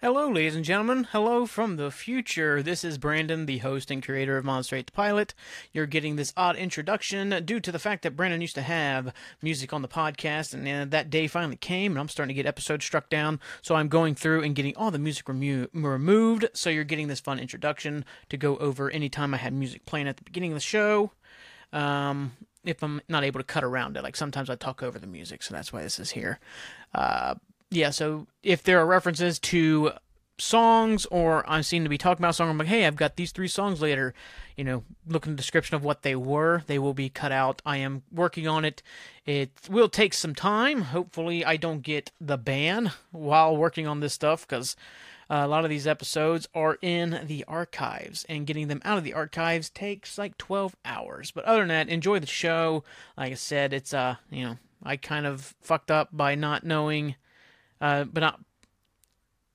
Hello, ladies and gentlemen. Hello from the future. This is Brandon, the host and creator of Monster 8 the Pilot. You're getting this odd introduction due to the fact that Brandon used to have music on the podcast, and uh, that day finally came, and I'm starting to get episodes struck down. So I'm going through and getting all the music remo- removed. So you're getting this fun introduction to go over anytime I had music playing at the beginning of the show. Um, if I'm not able to cut around it, like sometimes I talk over the music, so that's why this is here. Uh, yeah, so if there are references to songs or I seem to be talking about a song, I'm like, hey, I've got these three songs later, you know, look in the description of what they were. They will be cut out. I am working on it. It will take some time. Hopefully, I don't get the ban while working on this stuff because uh, a lot of these episodes are in the archives, and getting them out of the archives takes like 12 hours. But other than that, enjoy the show. Like I said, it's, uh, you know, I kind of fucked up by not knowing uh, but not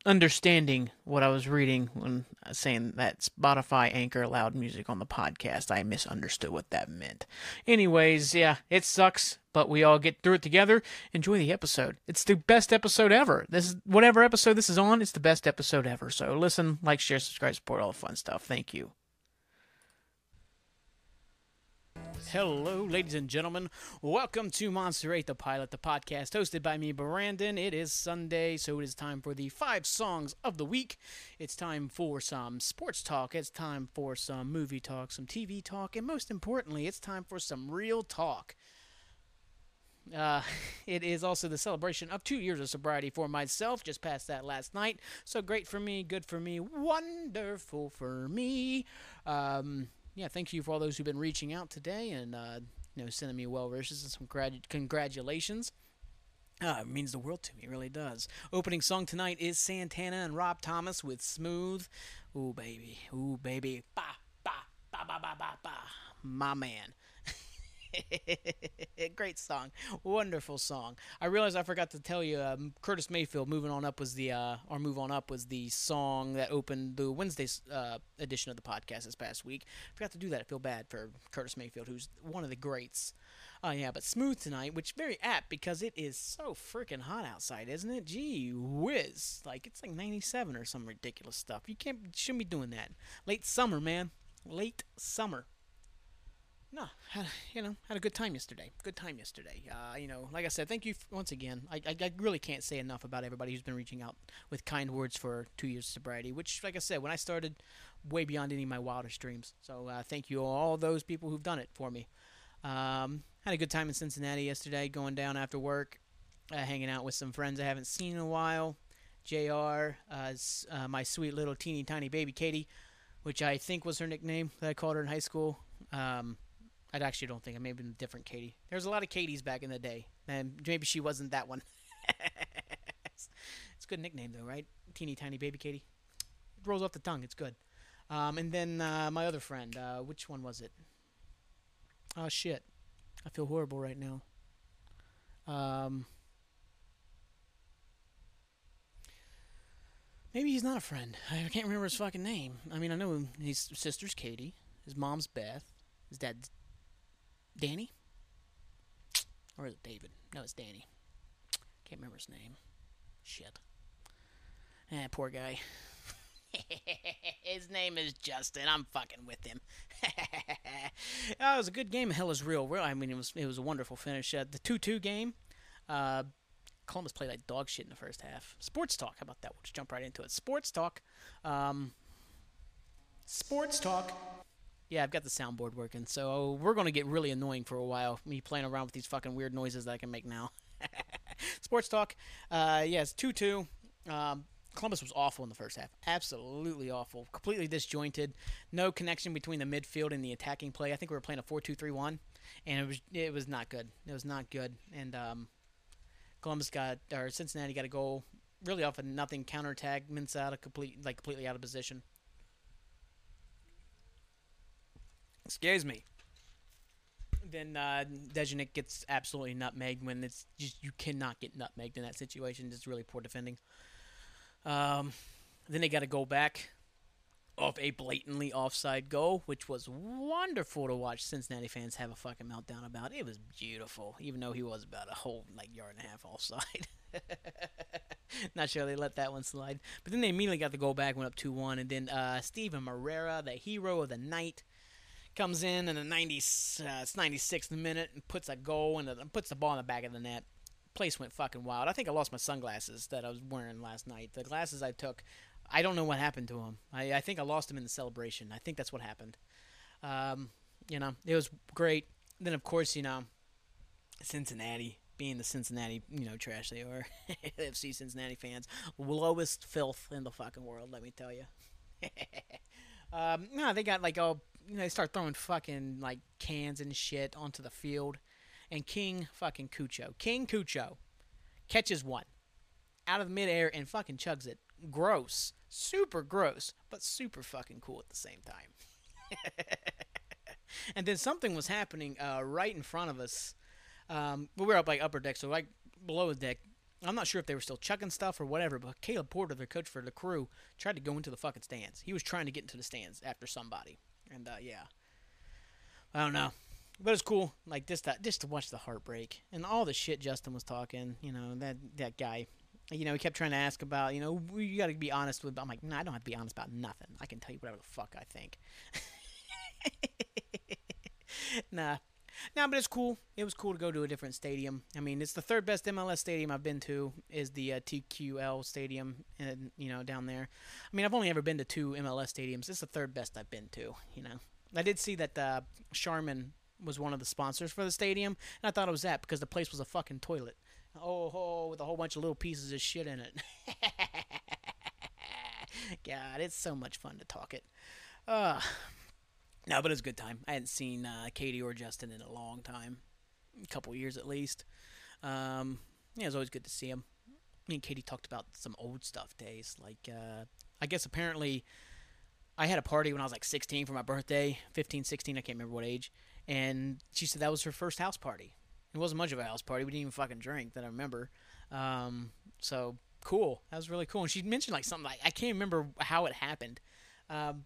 understanding what I was reading when saying that Spotify Anchor allowed music on the podcast. I misunderstood what that meant. Anyways, yeah, it sucks, but we all get through it together. Enjoy the episode. It's the best episode ever. This is whatever episode this is on, it's the best episode ever. So listen, like, share, subscribe, support all the fun stuff. Thank you. Hello, ladies and gentlemen. Welcome to Monster 8 the Pilot, the podcast hosted by me, Brandon. It is Sunday, so it is time for the five songs of the week. It's time for some sports talk. It's time for some movie talk, some TV talk, and most importantly, it's time for some real talk. Uh, it is also the celebration of two years of sobriety for myself. Just passed that last night. So great for me, good for me, wonderful for me. Um, yeah, thank you for all those who've been reaching out today and uh, you know sending me well wishes and some grad- congratulations. Uh, it means the world to me, it really does. Opening song tonight is Santana and Rob Thomas with Smooth. Ooh, baby. Ooh, baby. Ba, ba, ba, ba, ba, ba, ba. My man. Great song, wonderful song. I realized I forgot to tell you. Um, Curtis Mayfield, "Moving On Up" was the uh, or "Move On Up" was the song that opened the Wednesday uh, edition of the podcast this past week. I forgot to do that. I feel bad for Curtis Mayfield, who's one of the greats. Oh uh, yeah, but smooth tonight, which very apt because it is so freaking hot outside, isn't it? Gee whiz! Like it's like 97 or some ridiculous stuff. You can't shouldn't be doing that. Late summer, man. Late summer. No, had, you know, had a good time yesterday. Good time yesterday. Uh, you know, like I said, thank you f- once again. I, I, I, really can't say enough about everybody who's been reaching out with kind words for two years of sobriety, which, like I said, when I started, way beyond any of my wildest dreams. So uh, thank you all those people who've done it for me. Um, had a good time in Cincinnati yesterday, going down after work, uh, hanging out with some friends I haven't seen in a while. Jr. Uh, uh, my sweet little teeny tiny baby Katie, which I think was her nickname that I called her in high school. Um, I actually don't think. I may have been a different Katie. There's a lot of Katies back in the day, and maybe she wasn't that one. it's a good nickname though, right? Teeny tiny baby Katie. It rolls off the tongue. It's good. Um, and then uh, my other friend, uh, which one was it? Oh shit, I feel horrible right now. Um, maybe he's not a friend. I can't remember his fucking name. I mean, I know his sister's Katie, his mom's Beth, his dad's Danny? Or is it David? No, it's Danny. Can't remember his name. Shit. Eh, poor guy. his name is Justin. I'm fucking with him. oh, it was a good game. Hell is real. I mean, it was it was a wonderful finish. Uh, the two-two game. Uh, Columbus played like dog shit in the first half. Sports talk. How about that? We'll just jump right into it. Sports talk. Um, sports talk yeah, I've got the soundboard working, so we're gonna get really annoying for a while. Me playing around with these fucking weird noises that I can make now. Sports talk. Uh, yes, two two. Um, Columbus was awful in the first half. Absolutely awful. Completely disjointed. No connection between the midfield and the attacking play. I think we were playing a 4-2-3-1 and it was it was not good. It was not good. And um, Columbus got or Cincinnati got a goal really off of nothing counterattack. Mints out of complete like completely out of position. Excuse me. Then uh, Degenek gets absolutely nutmegged when it's just you cannot get nutmegged in that situation. It's really poor defending. Um, then they got to go back off a blatantly offside goal, which was wonderful to watch Cincinnati fans have a fucking meltdown about. It was beautiful, even though he was about a whole like yard and a half offside. Not sure they let that one slide. But then they immediately got the goal back, went up 2 1. And then uh, Steven Moreira, the hero of the night, comes in in the 90, uh, it's 96th minute and puts a goal and puts the ball in the back of the net. Place went fucking wild. I think I lost my sunglasses that I was wearing last night. The glasses I took, I don't know what happened to them. I, I think I lost them in the celebration. I think that's what happened. Um, you know, it was great. Then, of course, you know, Cincinnati being the Cincinnati, you know, trash they are. FC Cincinnati fans, lowest filth in the fucking world. Let me tell you. um, no, they got like oh, you know, they start throwing fucking like cans and shit onto the field, and King fucking Cucho, King Cucho, catches one out of midair and fucking chugs it. Gross, super gross, but super fucking cool at the same time. and then something was happening uh, right in front of us um, we were up like upper deck, so like below the deck. I'm not sure if they were still chucking stuff or whatever, but Caleb Porter, the coach for the crew, tried to go into the fucking stands. He was trying to get into the stands after somebody, and uh, yeah, I don't know, but it's cool. Like just that, just to watch the heartbreak and all the shit Justin was talking. You know that that guy. You know, he kept trying to ask about, you know, you got to be honest with. I'm like, no, nah, I don't have to be honest about nothing. I can tell you whatever the fuck I think. nah, no, but it's cool. It was cool to go to a different stadium. I mean, it's the third best MLS stadium I've been to. Is the uh, TQL Stadium, and you know down there. I mean, I've only ever been to two MLS stadiums. It's the third best I've been to. You know, I did see that uh, Charmin was one of the sponsors for the stadium, and I thought it was that because the place was a fucking toilet. Oh, oh with a whole bunch of little pieces of shit in it. God, it's so much fun to talk it. Uh, no, but it was a good time. I hadn't seen uh, Katie or Justin in a long time, a couple years at least. Um, yeah, it was always good to see him. Me and Katie talked about some old stuff days. Like, uh, I guess apparently I had a party when I was like 16 for my birthday, 15, 16, I can't remember what age. And she said that was her first house party. It wasn't much of a house party. We didn't even fucking drink that I remember. Um, so cool. That was really cool. And she mentioned like something like I can't remember how it happened. Um,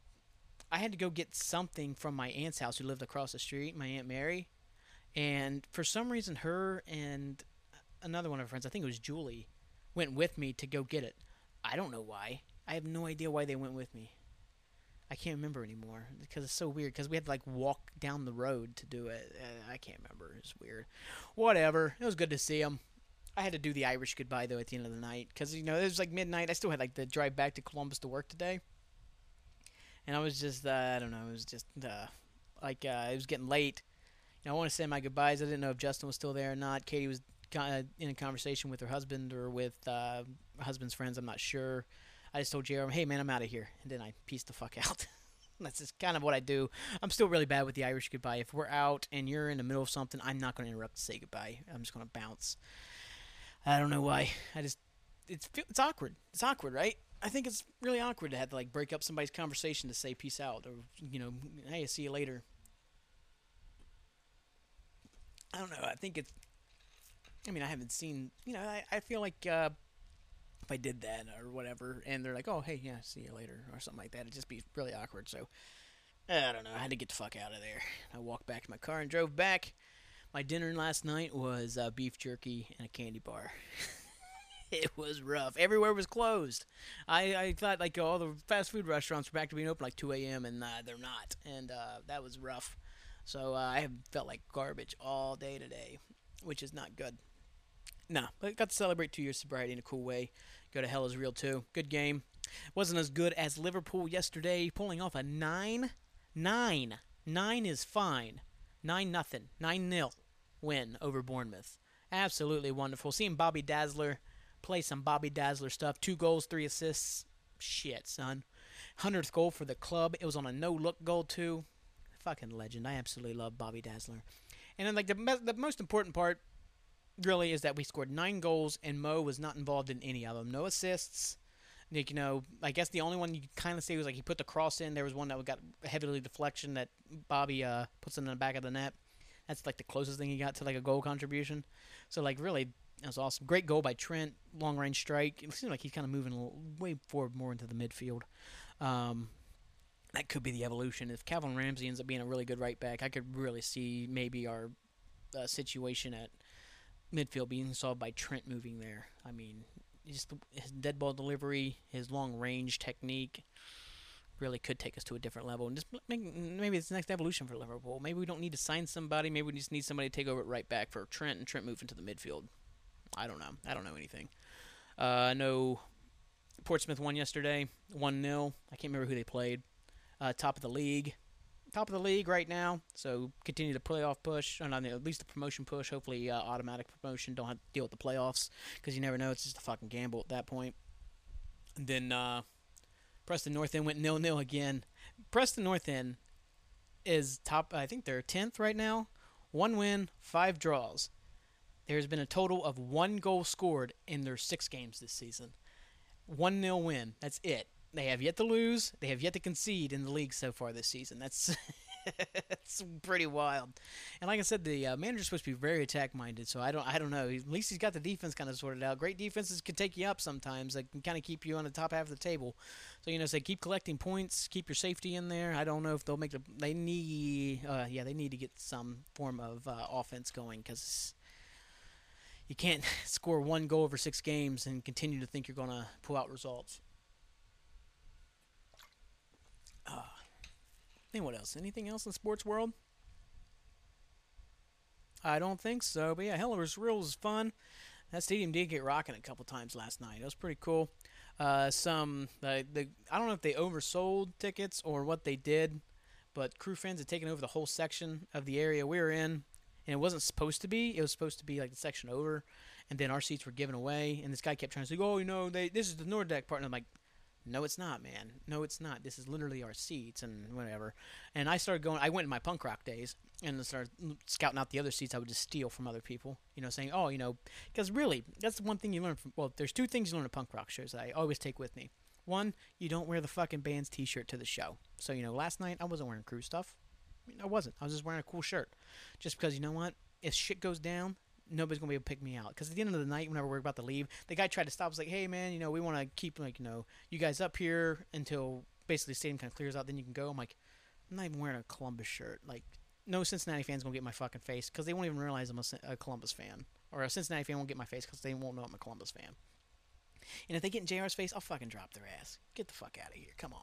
I had to go get something from my aunt's house who lived across the street, my aunt Mary, and for some reason her and another one of her friends, I think it was Julie, went with me to go get it. I don't know why. I have no idea why they went with me. I can't remember anymore because it's so weird. Because we had to like walk down the road to do it. I can't remember. It's weird. Whatever. It was good to see them. I had to do the Irish goodbye though at the end of the night because you know it was like midnight. I still had like the drive back to Columbus to work today and I was just uh, I don't know, it was just uh, like uh, it was getting late. You know, I want to say my goodbyes. I didn't know if Justin was still there or not. Katie was kind of in a conversation with her husband or with uh, her husband's friends. I'm not sure. I just told Jeremy, "Hey man, I'm out of here," and then I pieced the fuck out. That's just kind of what I do. I'm still really bad with the Irish goodbye. If we're out and you're in the middle of something, I'm not going to interrupt to say goodbye. I'm just going to bounce. I don't know why. I just it's it's awkward. It's awkward, right? I think it's really awkward to have to like break up somebody's conversation to say peace out or you know, hey, see you later. I don't know. I think it's. I mean, I haven't seen. You know, I, I feel like uh, if I did that or whatever, and they're like, "Oh, hey, yeah, see you later" or something like that, it'd just be really awkward. So, I don't know. I had to get the fuck out of there. I walked back to my car and drove back. My dinner last night was uh, beef jerky and a candy bar. it was rough. Everywhere was closed. I, I thought like all the fast food restaurants were back to being open like 2 a.m. and uh, they're not, and uh, that was rough. So uh, I felt like garbage all day today, which is not good. Nah, but got to celebrate two years sobriety in a cool way. Go to Hell is Real too. Good game. Wasn't as good as Liverpool yesterday, pulling off a nine, nine, nine is fine, nine nothing, nine nil win over Bournemouth. Absolutely wonderful. Seeing Bobby Dazzler play some Bobby Dazzler stuff. Two goals, three assists. Shit, son. 100th goal for the club. It was on a no look goal, too. Fucking legend. I absolutely love Bobby Dazzler. And then, like, the, the most important part really is that we scored nine goals and Mo was not involved in any of them. No assists. Like, you know, I guess the only one you kind of say was like he put the cross in. There was one that we got heavily deflection that Bobby uh, puts in the back of the net. That's like the closest thing he got to like a goal contribution. So like really that was awesome. Great goal by Trent. Long range strike. It seems like he's kind of moving little, way forward more into the midfield. Um, that could be the evolution. If Calvin Ramsay ends up being a really good right back, I could really see maybe our uh, situation at midfield being solved by Trent moving there. I mean, just his dead ball delivery, his long range technique really could take us to a different level. And just make, maybe it's the next evolution for Liverpool. Maybe we don't need to sign somebody. Maybe we just need somebody to take over it right back for Trent and Trent move into the midfield. I don't know. I don't know anything. Uh, I know Portsmouth won yesterday, 1 0. I can't remember who they played. Uh, top of the league. Top of the league right now. So continue the playoff push, or not, at least the promotion push. Hopefully, uh, automatic promotion. Don't have to deal with the playoffs because you never know. It's just a fucking gamble at that point. And then uh, Preston North End went nil nil again. Preston North End is top. I think they're tenth right now. One win, five draws. There's been a total of one goal scored in their six games this season. One nil win. That's it. They have yet to lose. They have yet to concede in the league so far this season. That's it's pretty wild. And like I said, the uh, manager's supposed to be very attack minded. So I don't, I don't know. At least he's got the defense kind of sorted out. Great defenses can take you up sometimes. They can kind of keep you on the top half of the table. So you know, say keep collecting points, keep your safety in there. I don't know if they'll make the. They need, uh, yeah, they need to get some form of uh, offense going because you can't score one goal over six games and continue to think you're going to pull out results. Uh, think what else? Anything else in the sports world? I don't think so. But yeah, hell, it was real was fun. That stadium did get rocking a couple times last night. It was pretty cool. Uh, some uh, the I don't know if they oversold tickets or what they did, but crew fans had taken over the whole section of the area we were in, and it wasn't supposed to be. It was supposed to be like the section over, and then our seats were given away. And this guy kept trying to say, "Oh, you know, they this is the Nordecke part." And I'm like, no, it's not, man. No, it's not. This is literally our seats and whatever. And I started going. I went in my punk rock days and started scouting out the other seats. I would just steal from other people. You know, saying, "Oh, you know," because really, that's the one thing you learn from. Well, there's two things you learn at punk rock shows that I always take with me. One, you don't wear the fucking band's T-shirt to the show. So you know, last night I wasn't wearing crew stuff. I, wasn't. I was just wearing a cool shirt, just because you know what? If shit goes down, nobody's gonna be able to pick me out. Because at the end of the night, whenever we're about to leave, the guy tried to stop. Was like, "Hey, man, you know, we want to keep like you know you guys up here until basically the stadium kind of clears out. Then you can go." I'm like, I'm not even wearing a Columbus shirt. Like, no Cincinnati fans gonna get my fucking face because they won't even realize I'm a, a, Columbus fan, or a Cincinnati fan won't get my face because they won't know I'm a Columbus fan. And if they get in JR's face, I'll fucking drop their ass. Get the fuck out of here. Come on.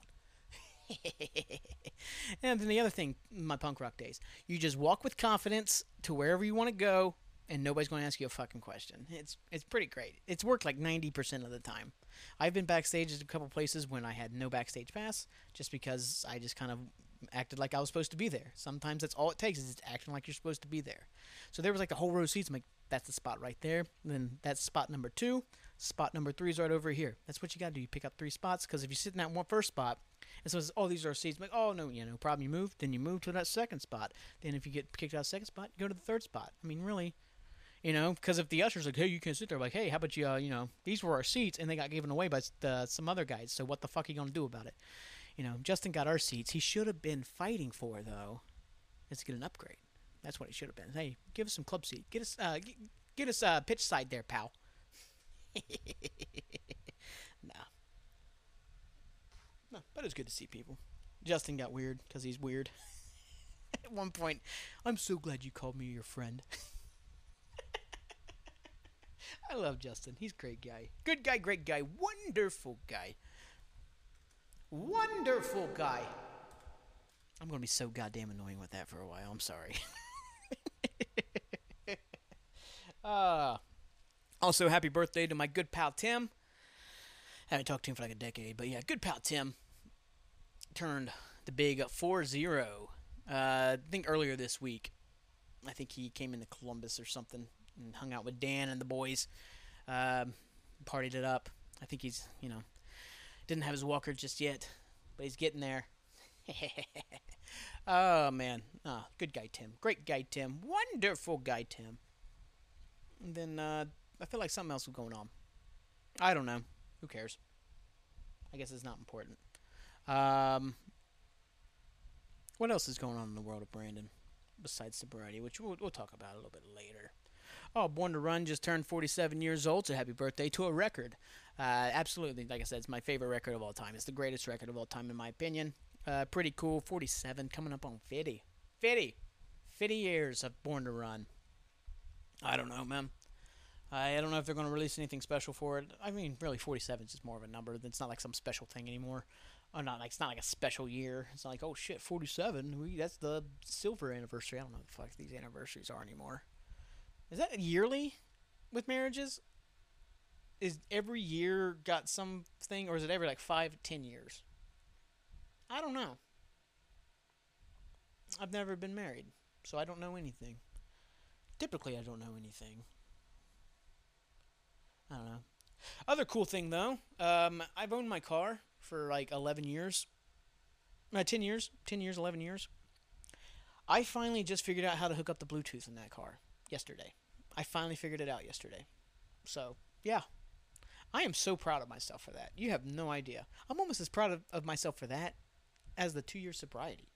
and then the other thing, my punk rock days, you just walk with confidence to wherever you want to go and nobody's going to ask you a fucking question. It's it's pretty great. It's worked like 90% of the time. I've been backstage at a couple places when I had no backstage pass just because I just kind of acted like I was supposed to be there. Sometimes that's all it takes is just acting like you're supposed to be there. So there was like a whole row of seats. I'm like, that's the spot right there. And then that's spot number two. Spot number three is right over here. That's what you got to do. You pick up three spots because if you sit in that one first spot, and it's, oh, these are seats. Like, oh, no, yeah, no problem. You move. Then you move to that second spot. Then if you get kicked out of second spot, you go to the third spot. I mean, really, you know, because if the ushers like, hey, you can't sit there, like, hey, how about you, uh, you know, these were our seats and they got given away by the, some other guys. So what the fuck are you gonna do about it? You know, Justin got our seats. He should have been fighting for though, is to get an upgrade. That's what he should have been. Hey, give us some club seat. Get us, uh, get, get us uh, pitch side there, pal. nah. No, but it's good to see people. Justin got weird because he's weird. At one point, I'm so glad you called me your friend. I love Justin. He's a great guy. Good guy, great guy, wonderful guy. Wonderful guy. I'm going to be so goddamn annoying with that for a while. I'm sorry. uh, also, happy birthday to my good pal Tim. I haven't talked to him for like a decade, but yeah, good pal Tim turned the big 4 0. Uh, I think earlier this week. I think he came into Columbus or something and hung out with Dan and the boys, um, partied it up. I think he's, you know, didn't have his walker just yet, but he's getting there. oh man, oh, good guy Tim, great guy Tim, wonderful guy Tim. And then uh, I feel like something else was going on. I don't know. Who cares? I guess it's not important. Um, what else is going on in the world of Brandon besides sobriety, which we'll, we'll talk about a little bit later. Oh, Born to Run just turned 47 years old, so happy birthday to a record. Uh, absolutely, like I said, it's my favorite record of all time. It's the greatest record of all time, in my opinion. Uh, pretty cool. 47, coming up on 50. 50. 50 years of Born to Run. I don't know, man. I don't know if they're going to release anything special for it. I mean, really, 47 is just more of a number. It's not like some special thing anymore. Or not like it's not like a special year. It's not like oh shit, 47. We, that's the silver anniversary. I don't know what the fuck these anniversaries are anymore. Is that yearly with marriages? Is every year got something, or is it every like five, ten years? I don't know. I've never been married, so I don't know anything. Typically, I don't know anything. I don't know. Other cool thing though, um, I've owned my car for like 11 years. Uh, 10 years. 10 years, 11 years. I finally just figured out how to hook up the Bluetooth in that car yesterday. I finally figured it out yesterday. So, yeah. I am so proud of myself for that. You have no idea. I'm almost as proud of, of myself for that as the two year sobriety.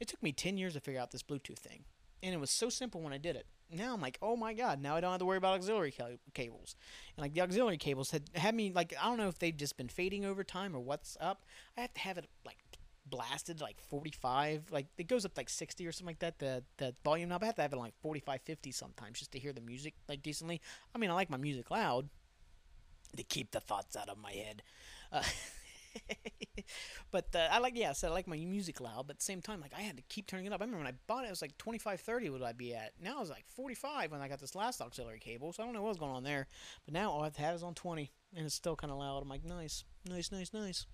It took me 10 years to figure out this Bluetooth thing. And it was so simple when I did it now I'm like, oh my god, now I don't have to worry about auxiliary cables. And like the auxiliary cables had had me like I don't know if they've just been fading over time or what's up. I have to have it like blasted like 45 like it goes up like 60 or something like that the the volume knob i have to have it like 45 50 sometimes just to hear the music like decently i mean i like my music loud to keep the thoughts out of my head uh, but uh, I like, yeah, I said I like my music loud, but at the same time, like I had to keep turning it up. I remember when I bought it, it was like 25, 30 would I be at. Now it's like 45 when I got this last auxiliary cable, so I don't know what's going on there. But now all I have have is on 20, and it's still kind of loud. I'm like, nice, nice, nice, nice.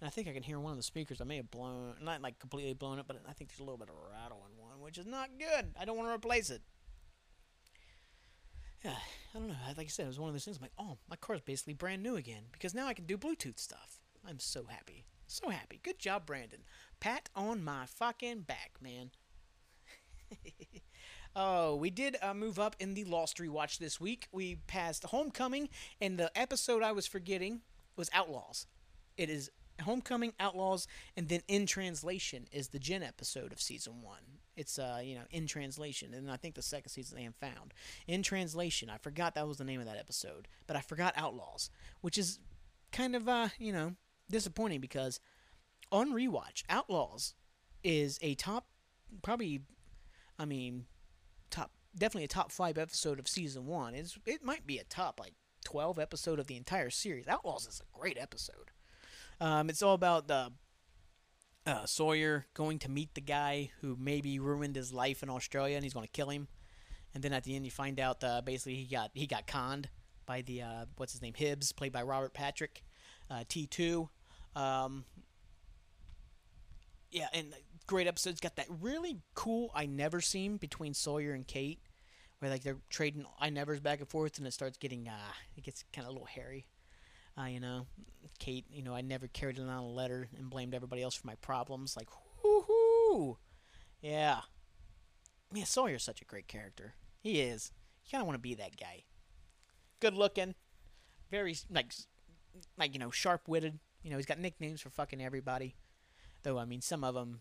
And I think I can hear one of the speakers. I may have blown, not like completely blown it, but I think there's a little bit of rattle in one, which is not good. I don't want to replace it. Yeah, I don't know. Like I said, it was one of those things. I'm like, oh, my car's basically brand new again because now I can do Bluetooth stuff. I'm so happy. So happy. Good job, Brandon. Pat on my fucking back, man. oh, we did uh, move up in the Lost rewatch this week. We passed Homecoming, and the episode I was forgetting was Outlaws. It is Homecoming, Outlaws, and then In Translation is the Jin episode of season one. It's uh, you know, in translation, and I think the second season they have found. In translation, I forgot that was the name of that episode, but I forgot Outlaws, which is kind of uh, you know, disappointing because on rewatch, Outlaws is a top, probably, I mean, top definitely a top five episode of season one. It's, it might be a top like twelve episode of the entire series. Outlaws is a great episode. Um, it's all about the uh, Sawyer going to meet the guy who maybe ruined his life in Australia, and he's going to kill him. And then at the end, you find out uh, basically he got he got conned by the uh, what's his name Hibbs, played by Robert Patrick, uh, T two. Um, yeah, and great episodes. Got that really cool I never seen between Sawyer and Kate, where like they're trading I nevers back and forth, and it starts getting uh, it gets kind of a little hairy. Uh, you know, Kate, you know, I never carried it on a letter and blamed everybody else for my problems. Like, whoo yeah. Man, Sawyer's such a great character. He is. You kind of want to be that guy. Good looking, very like, like you know, sharp witted. You know, he's got nicknames for fucking everybody. Though, I mean, some of them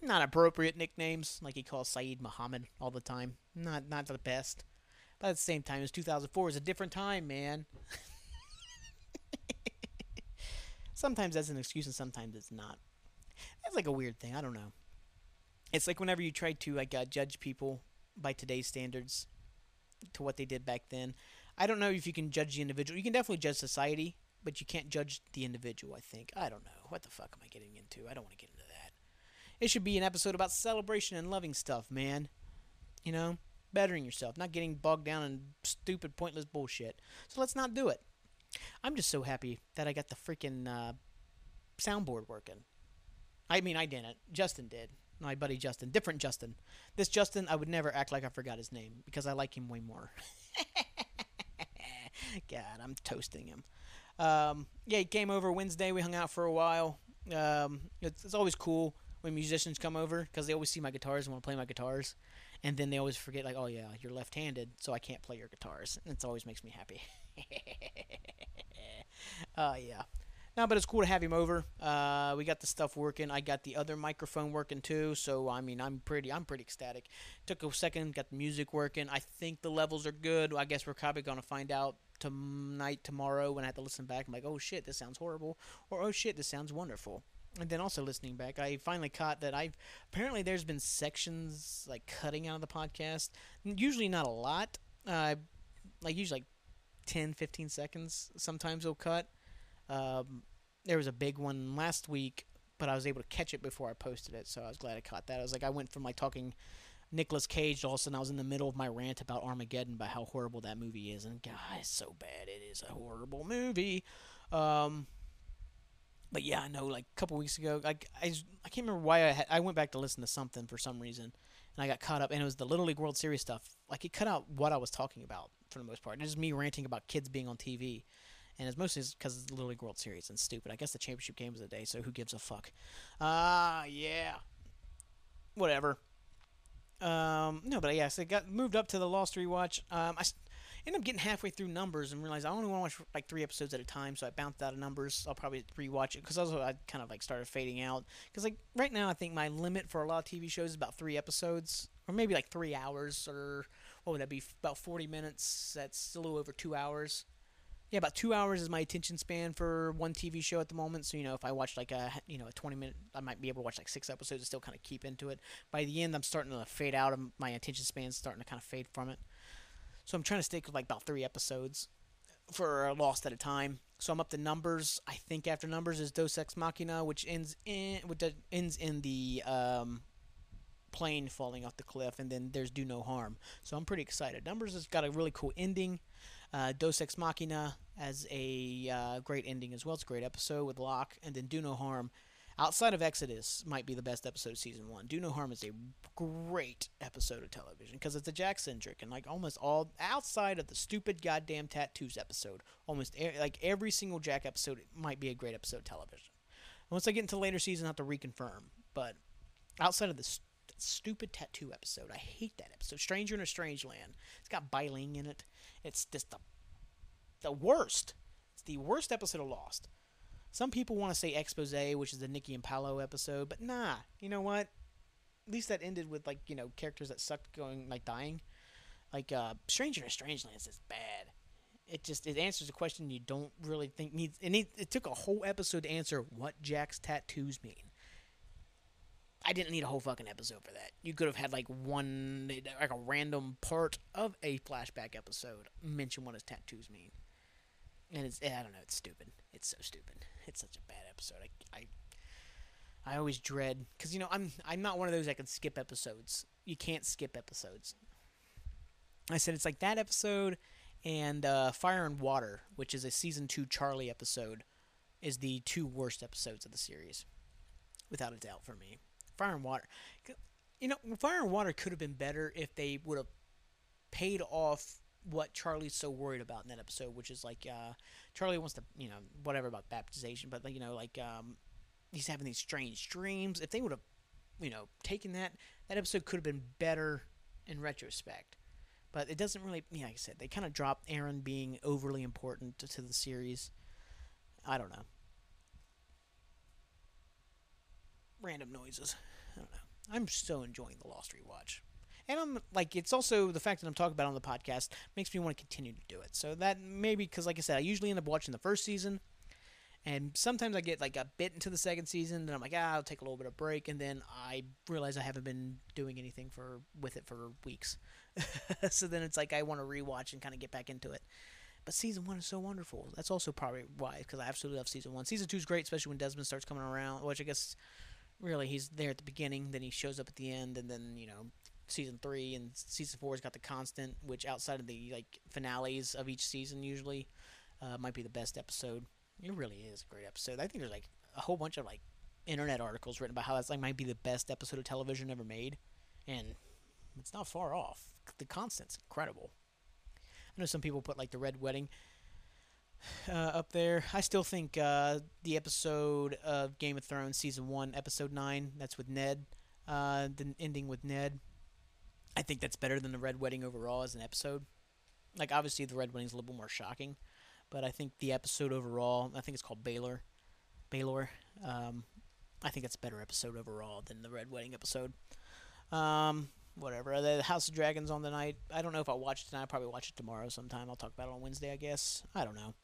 not appropriate nicknames, like he calls Sayid Muhammad all the time. Not not the best. But at the same time, it's 2004 is a different time, man. sometimes that's an excuse and sometimes it's not. That's like a weird thing. I don't know. It's like whenever you try to like uh, judge people by today's standards to what they did back then. I don't know if you can judge the individual. You can definitely judge society but you can't judge the individual, I think. I don't know. What the fuck am I getting into? I don't want to get into that. It should be an episode about celebration and loving stuff, man. You know? Bettering yourself, not getting bogged down in stupid, pointless bullshit. So let's not do it. I'm just so happy that I got the freaking uh, soundboard working. I mean, I didn't. Justin did. My buddy Justin. Different Justin. This Justin, I would never act like I forgot his name because I like him way more. God, I'm toasting him. Um, yeah, he came over Wednesday. We hung out for a while. Um, it's, it's always cool when musicians come over because they always see my guitars and want to play my guitars, and then they always forget like, oh yeah, you're left-handed, so I can't play your guitars. And it always makes me happy. uh, yeah. No, but it's cool to have him over. Uh, we got the stuff working. I got the other microphone working too. So I mean, I'm pretty, I'm pretty ecstatic. Took a second, got the music working. I think the levels are good. I guess we're probably gonna find out tonight, tomorrow, when I have to listen back, I'm like, oh shit, this sounds horrible, or oh shit, this sounds wonderful. And then also listening back, I finally caught that I've apparently there's been sections like cutting out of the podcast. Usually not a lot. Uh, like usually like 10, 15 seconds. Sometimes it'll cut. Um, there was a big one last week, but I was able to catch it before I posted it, so I was glad I caught that. I was like, I went from like talking Nicolas Cage, all of a sudden I was in the middle of my rant about Armageddon, about how horrible that movie is, and God, it's so bad. It is a horrible movie. Um, but yeah, I know. Like a couple weeks ago, like I, I can't remember why I had, I went back to listen to something for some reason, and I got caught up, and it was the Little League World Series stuff. Like it cut out what I was talking about for the most part. It was me ranting about kids being on TV, and it's mostly because it's the Little League World Series and stupid. I guess the championship game was the day, so who gives a fuck? Ah, uh, yeah, whatever. Um, no, but yes, it got moved up to the Lost rewatch. Um, I ended up getting halfway through numbers and realized I only want to watch like three episodes at a time, so I bounced out of numbers. I'll probably rewatch it because also I kind of like started fading out because like right now I think my limit for a lot of TV shows is about three episodes or maybe like three hours or what would that be? About forty minutes. That's a little over two hours yeah, about two hours is my attention span for one TV show at the moment. So you know, if I watch like a you know a twenty minute, I might be able to watch like six episodes and still kind of keep into it. By the end, I'm starting to fade out, of my attention span's starting to kind of fade from it. So I'm trying to stick with like about three episodes for a Lost at a time. So I'm up to numbers. I think after numbers is Deus Ex Machina, which ends in which ends in the um, plane falling off the cliff, and then there's Do No Harm. So I'm pretty excited. Numbers has got a really cool ending. Uh, Deus Ex Machina as a uh, great ending as well. It's a great episode with Locke, and then Do No Harm. Outside of Exodus, might be the best episode of season one. Do No Harm is a great episode of television because it's a Jack centric and like almost all outside of the stupid goddamn tattoos episode, almost like every single Jack episode might be a great episode of television. Once I get into later season, I have to reconfirm. But outside of the st- stupid tattoo episode, I hate that episode. Stranger in a Strange Land. It's got Bai Ling in it. It's just the the worst. It's the worst episode of Lost. Some people want to say expose, which is the Nikki and Paulo episode, but nah. You know what? At least that ended with like you know characters that sucked going like dying. Like uh, Stranger in a Strange Land is bad. It just it answers a question you don't really think needs. It need, it took a whole episode to answer what Jack's tattoos mean. I didn't need a whole fucking episode for that. You could have had like one, like a random part of a flashback episode mention what his tattoos mean. And it's, I don't know, it's stupid. It's so stupid. It's such a bad episode. I, I, I always dread because you know I'm I'm not one of those that can skip episodes. You can't skip episodes. I said it's like that episode and uh, Fire and Water, which is a season two Charlie episode, is the two worst episodes of the series, without a doubt for me. Fire and Water. You know, Fire and Water could have been better if they would have paid off what Charlie's so worried about in that episode, which is like uh, Charlie wants to, you know, whatever about baptization, but like, you know, like um, he's having these strange dreams. If they would have, you know, taken that, that episode could have been better in retrospect. But it doesn't really, yeah, like I said, they kind of dropped Aaron being overly important to, to the series. I don't know. Random noises. I don't know. I'm so enjoying the Lost rewatch. And I'm like, it's also the fact that I'm talking about on the podcast makes me want to continue to do it. So that maybe because, like I said, I usually end up watching the first season, and sometimes I get like a bit into the second season, and I'm like, ah, I'll take a little bit of break, and then I realize I haven't been doing anything for with it for weeks. so then it's like I want to rewatch and kind of get back into it. But season one is so wonderful. That's also probably why, because I absolutely love season one. Season two is great, especially when Desmond starts coming around, which I guess really he's there at the beginning, then he shows up at the end, and then you know season three and season four's got the constant, which outside of the like finales of each season usually uh, might be the best episode. It really is a great episode. I think there's like a whole bunch of like internet articles written about how that's like might be the best episode of television ever made, and it's not far off. The constant's incredible. I know some people put like the Red Wedding uh, up there. I still think uh, the episode of Game of Thrones season one, episode nine, that's with Ned, uh, the ending with Ned. I think that's better than the Red Wedding overall as an episode. Like obviously the Red Wedding's a little bit more shocking, but I think the episode overall, I think it's called Baelor, Baelor. Um, I think it's a better episode overall than the Red Wedding episode. Um, whatever. The House of Dragons on the night. I don't know if I'll watch it tonight. I'll probably watch it tomorrow sometime. I'll talk about it on Wednesday, I guess. I don't know.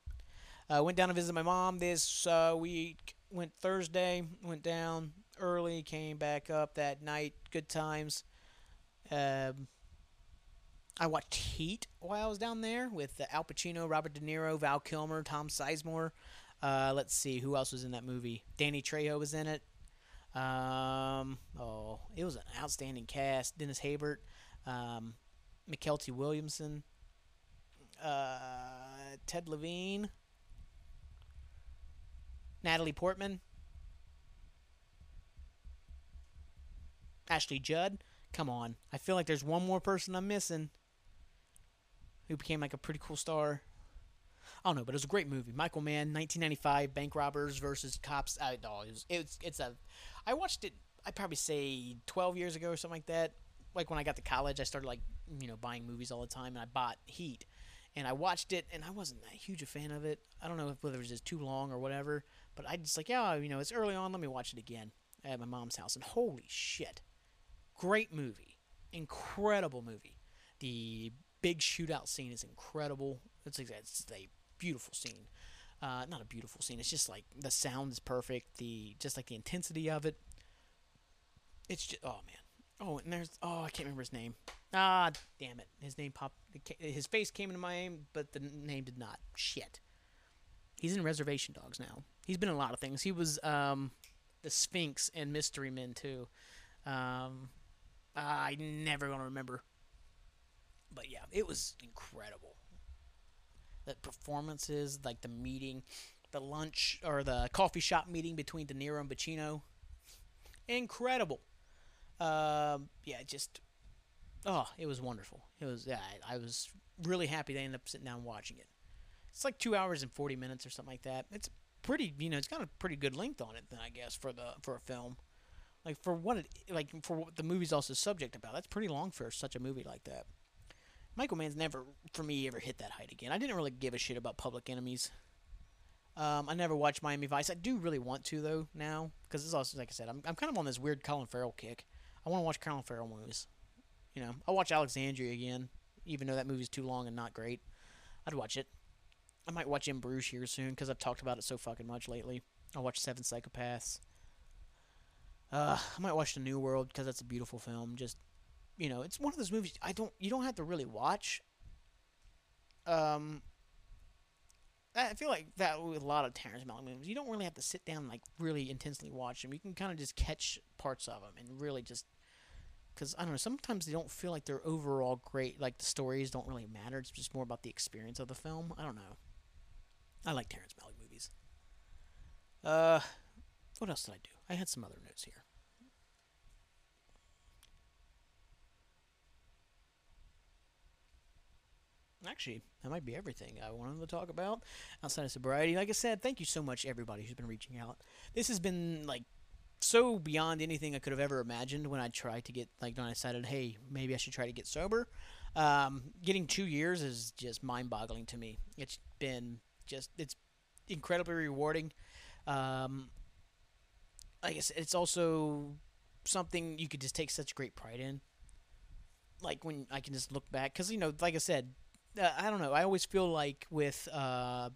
Uh, went down to visit my mom this uh, week. Went Thursday. Went down early. Came back up that night. Good times. Um, I watched Heat while I was down there with uh, Al Pacino, Robert De Niro, Val Kilmer, Tom Sizemore. Uh, let's see who else was in that movie. Danny Trejo was in it. Um, oh, it was an outstanding cast. Dennis Haysbert, um, Mykelti Williamson, uh, Ted Levine, Natalie Portman, Ashley Judd. Come on, I feel like there's one more person I'm missing who became like a pretty cool star. I don't know, but it was a great movie. Michael Mann, 1995, bank robbers versus cops. I, oh, it was, it's it's a. I watched it. I'd probably say 12 years ago or something like that. Like when I got to college, I started like you know buying movies all the time, and I bought Heat, and I watched it, and I wasn't that huge a fan of it. I don't know if whether it was just too long or whatever, but I just like yeah, you know, it's early on. Let me watch it again at my mom's house, and holy shit, great movie, incredible movie. The big shootout scene is incredible. It's, it's a beautiful scene. Uh, not a beautiful scene. It's just like the sound is perfect. The just like the intensity of it. It's just oh man. Oh, and there's oh I can't remember his name. Ah, damn it. His name popped. His face came into my name, but the name did not. Shit. He's in Reservation Dogs now. He's been in a lot of things. He was um, the Sphinx in Mystery Men too. Um, I never gonna remember. But yeah, it was incredible. The performances, like the meeting, the lunch or the coffee shop meeting between De Niro and Pacino, incredible. Um, yeah, just oh, it was wonderful. It was yeah, I, I was really happy they ended up sitting down watching it. It's like two hours and forty minutes or something like that. It's pretty, you know, it's got a pretty good length on it then I guess for the for a film. Like for what it like for what the movie's also subject about. That's pretty long for such a movie like that. Michael Mann's never, for me, ever hit that height again. I didn't really give a shit about Public Enemies. Um, I never watched Miami Vice. I do really want to though now because it's also like I said, I'm I'm kind of on this weird Colin Farrell kick. I want to watch Colin Farrell movies. You know, I'll watch Alexandria again, even though that movie's too long and not great. I'd watch it. I might watch In Bruges here soon because I've talked about it so fucking much lately. I'll watch Seven Psychopaths. Uh, I might watch The New World because that's a beautiful film. Just you know, it's one of those movies I don't you don't have to really watch. Um, I feel like that with a lot of Terrence Malick movies, you don't really have to sit down and like really intensely watch them. You can kind of just catch parts of them and really just because I don't know. Sometimes they don't feel like they're overall great. Like the stories don't really matter. It's just more about the experience of the film. I don't know. I like Terrence Malick movies. Uh, what else did I do? I had some other notes here. Actually, that might be everything I wanted to talk about outside of sobriety. Like I said, thank you so much, everybody who's been reaching out. This has been like so beyond anything I could have ever imagined when I tried to get like when I decided, hey, maybe I should try to get sober. Um, getting two years is just mind-boggling to me. It's been just it's incredibly rewarding. Um, I guess it's also something you could just take such great pride in. Like when I can just look back, because you know, like I said, uh, I don't know. I always feel like with uh,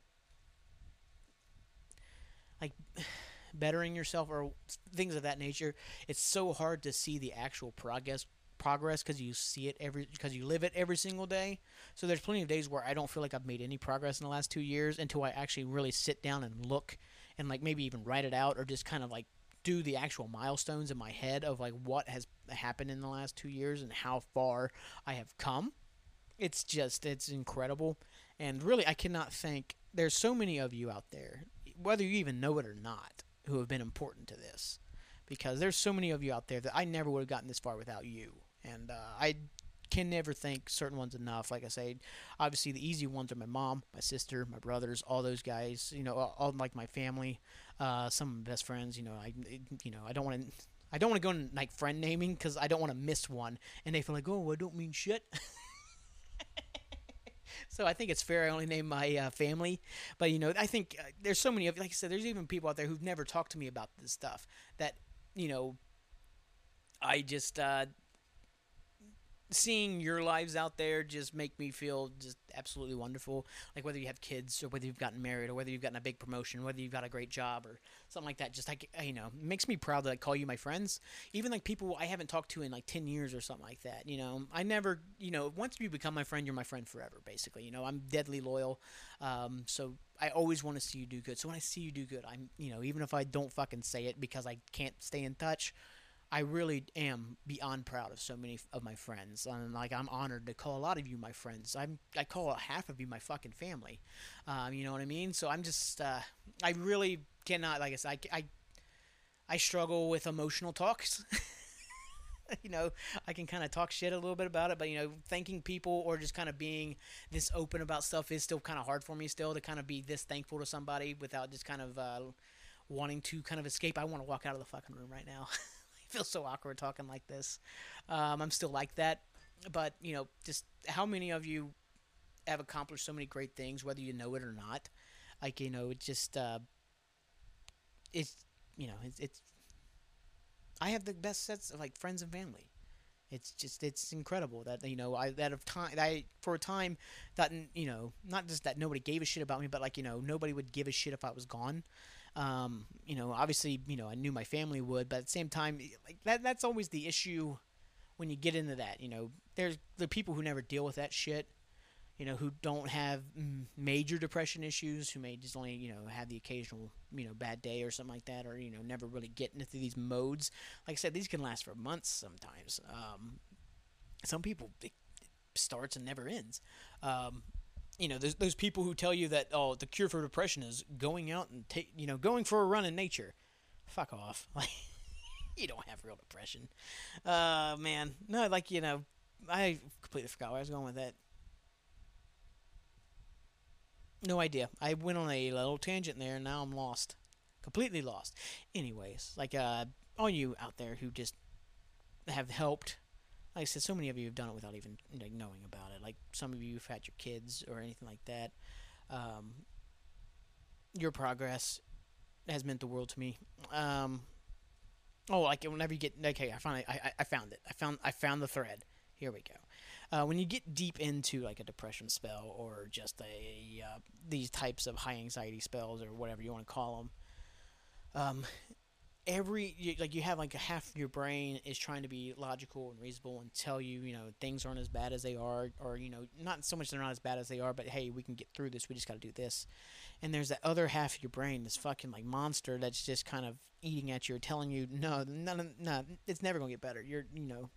like bettering yourself or things of that nature, it's so hard to see the actual progress progress because you see it every because you live it every single day. So there's plenty of days where I don't feel like I've made any progress in the last two years until I actually really sit down and look and like maybe even write it out or just kind of like do the actual milestones in my head of like what has happened in the last two years and how far I have come. It's just it's incredible. And really i cannot thank there's so many of you out there whether you even know it or not who have been important to this. Because there's so many of you out there that i never would have gotten this far without you and uh, i can never thank certain ones enough like i say obviously the easy ones are my mom my sister my brothers all those guys you know all, all like my family uh, some of my best friends you know i you know i don't want to I don't want to go in like friend naming because I don't want to miss one, and they feel like, oh, I don't mean shit. so I think it's fair I only name my uh, family. But you know, I think uh, there's so many of like I said, there's even people out there who've never talked to me about this stuff that you know, I just uh, seeing your lives out there just make me feel just absolutely wonderful. Like whether you have kids or whether you've gotten married or whether you've gotten a big promotion, whether you've got a great job or something like that. Just like you know, makes me proud to like call you my friends. Even like people I haven't talked to in like ten years or something like that. You know, I never, you know, once you become my friend, you're my friend forever. Basically, you know, I'm deadly loyal. Um, so I always want to see you do good. So when I see you do good, I'm, you know, even if I don't fucking say it because I can't stay in touch. I really am beyond proud of so many of my friends, and like I'm honored to call a lot of you my friends. I'm I call half of you my fucking family. Um, you know what I mean? So I'm just uh, I really cannot like I said I I, I struggle with emotional talks. you know, I can kind of talk shit a little bit about it, but you know, thanking people or just kind of being this open about stuff is still kind of hard for me still to kind of be this thankful to somebody without just kind of uh, wanting to kind of escape. I want to walk out of the fucking room right now. feel so awkward talking like this. Um, I'm still like that, but you know, just how many of you have accomplished so many great things, whether you know it or not? Like you know, it just uh, it's you know, it's, it's I have the best sets of like friends and family. It's just it's incredible that you know I that of time I for a time that you know not just that nobody gave a shit about me, but like you know nobody would give a shit if I was gone. Um, you know, obviously, you know, I knew my family would, but at the same time, like that that's always the issue when you get into that. You know, there's the people who never deal with that shit. You know, who don't have major depression issues, who may just only you know have the occasional you know bad day or something like that, or you know never really get into these modes. Like I said, these can last for months sometimes. Um, some people it starts and never ends. Um, you know, those people who tell you that oh, the cure for depression is going out and take, you know, going for a run in nature. Fuck off. Like you don't have real depression. Uh man, no, like you know, I completely forgot where I was going with that. No idea. I went on a little tangent there, and now I'm lost, completely lost. Anyways, like uh, all you out there who just have helped like I said, so many of you have done it without even knowing about it. Like some of you have had your kids or anything like that. Um, your progress has meant the world to me. Um, oh, like whenever you get okay, I finally I, I found it. I found I found the thread. Here we go. Uh, when you get deep into like a depression spell or just a uh, these types of high anxiety spells or whatever you want to call them, um, every you, like you have like a half of your brain is trying to be logical and reasonable and tell you you know things aren't as bad as they are or you know not so much they're not as bad as they are but hey we can get through this we just got to do this. And there's that other half of your brain this fucking like monster that's just kind of eating at you telling you no no no, it's never to get better. You're you know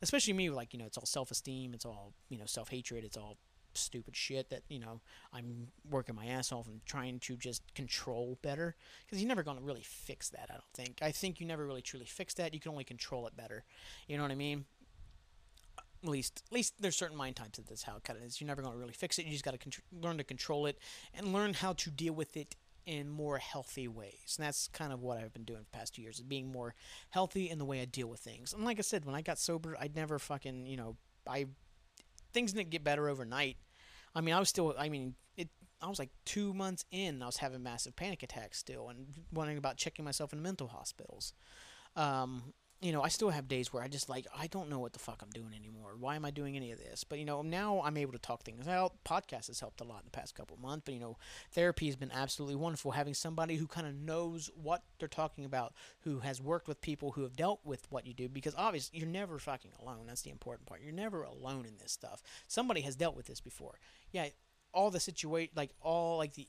especially me like you know it's all self-esteem it's all you know self-hatred it's all stupid shit that you know I'm working my ass off and trying to just control better because you're never going to really fix that. I don't think. I think you never really truly fix that. You can only control it better. You know what I mean? At least, at least there's certain mind types that that's how it kind of is. You're never going to really fix it. You just got to con- learn to control it and learn how to deal with it in more healthy ways. And that's kind of what I've been doing for the past two years, is being more healthy in the way I deal with things. And like I said, when I got sober, I'd never fucking, you know, I things didn't get better overnight. I mean, I was still. I mean, it. I was like two months in. I was having massive panic attacks still, and wondering about checking myself in mental hospitals. Um, you know, I still have days where I just like I don't know what the fuck I'm doing anymore. Why am I doing any of this? But you know, now I'm able to talk things out. Podcast has helped a lot in the past couple months. But you know, therapy has been absolutely wonderful. Having somebody who kind of knows what they're talking about, who has worked with people who have dealt with what you do. Because obviously, you're never fucking alone. That's the important part. You're never alone in this stuff. Somebody has dealt with this before. Yeah, all the situation, like all like the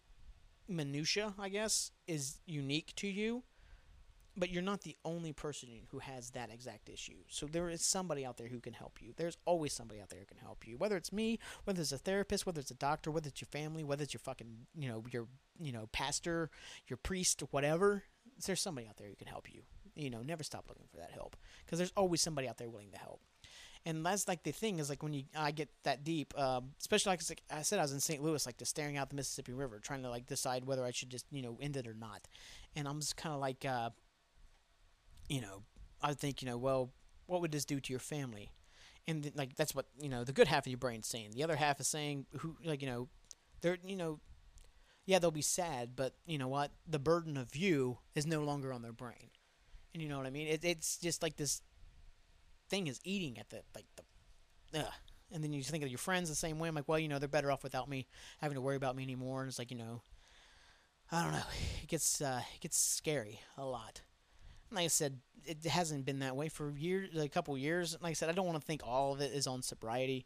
minutia, I guess, is unique to you but you're not the only person who has that exact issue. So there is somebody out there who can help you. There's always somebody out there who can help you. Whether it's me, whether it's a therapist, whether it's a doctor, whether it's your family, whether it's your fucking, you know, your, you know, pastor, your priest, whatever. There's somebody out there who can help you. You know, never stop looking for that help because there's always somebody out there willing to help. And that's like the thing is like when you I get that deep, um, especially like, I said, I was in St. Louis, like just staring out the Mississippi River, trying to like decide whether I should just you know end it or not. And I'm just kind of like, uh, you know, I think, you know, well, what would this do to your family? And like that's what you know, the good half of your brain's saying. The other half is saying, who, like you know, they're you know, yeah, they'll be sad, but you know what? The burden of you is no longer on their brain, and you know what I mean. It, it's just like this thing is eating at the like the ugh. And then you think of your friends the same way. I'm like, well, you know, they're better off without me having to worry about me anymore. And it's like, you know, I don't know. It gets uh, it gets scary a lot. Like I said, it hasn't been that way for years, a couple years. Like I said, I don't want to think all of it is on sobriety,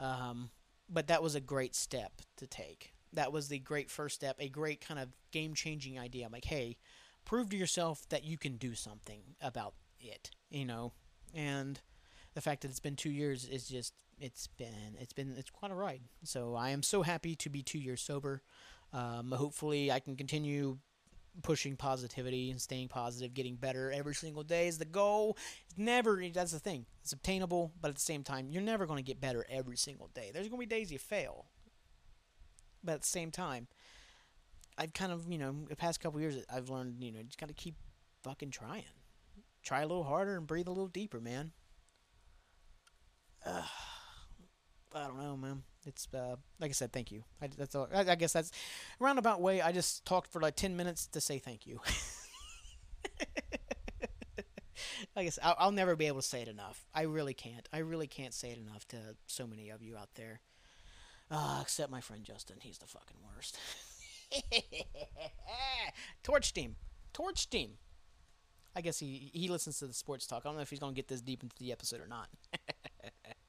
um, but that was a great step to take. That was the great first step, a great kind of game changing idea. I'm like, hey, prove to yourself that you can do something about it, you know, and the fact that it's been two years is just it's been it's been it's quite a ride. So I am so happy to be two years sober. Um, hopefully, I can continue pushing positivity and staying positive, getting better every single day is the goal. It's never that's the thing. It's obtainable, but at the same time, you're never going to get better every single day. There's going to be days you fail. But at the same time, I've kind of, you know, the past couple years I've learned, you know, just got to keep fucking trying. Try a little harder and breathe a little deeper, man. I don't know, man. It's uh, like I said, thank you. I, that's all, I, I guess that's roundabout way. I just talked for like ten minutes to say thank you. I guess I'll, I'll never be able to say it enough. I really can't. I really can't say it enough to so many of you out there. Uh, except my friend Justin. He's the fucking worst. Torch team. Torch team. I guess he he listens to the sports talk. I don't know if he's gonna get this deep into the episode or not.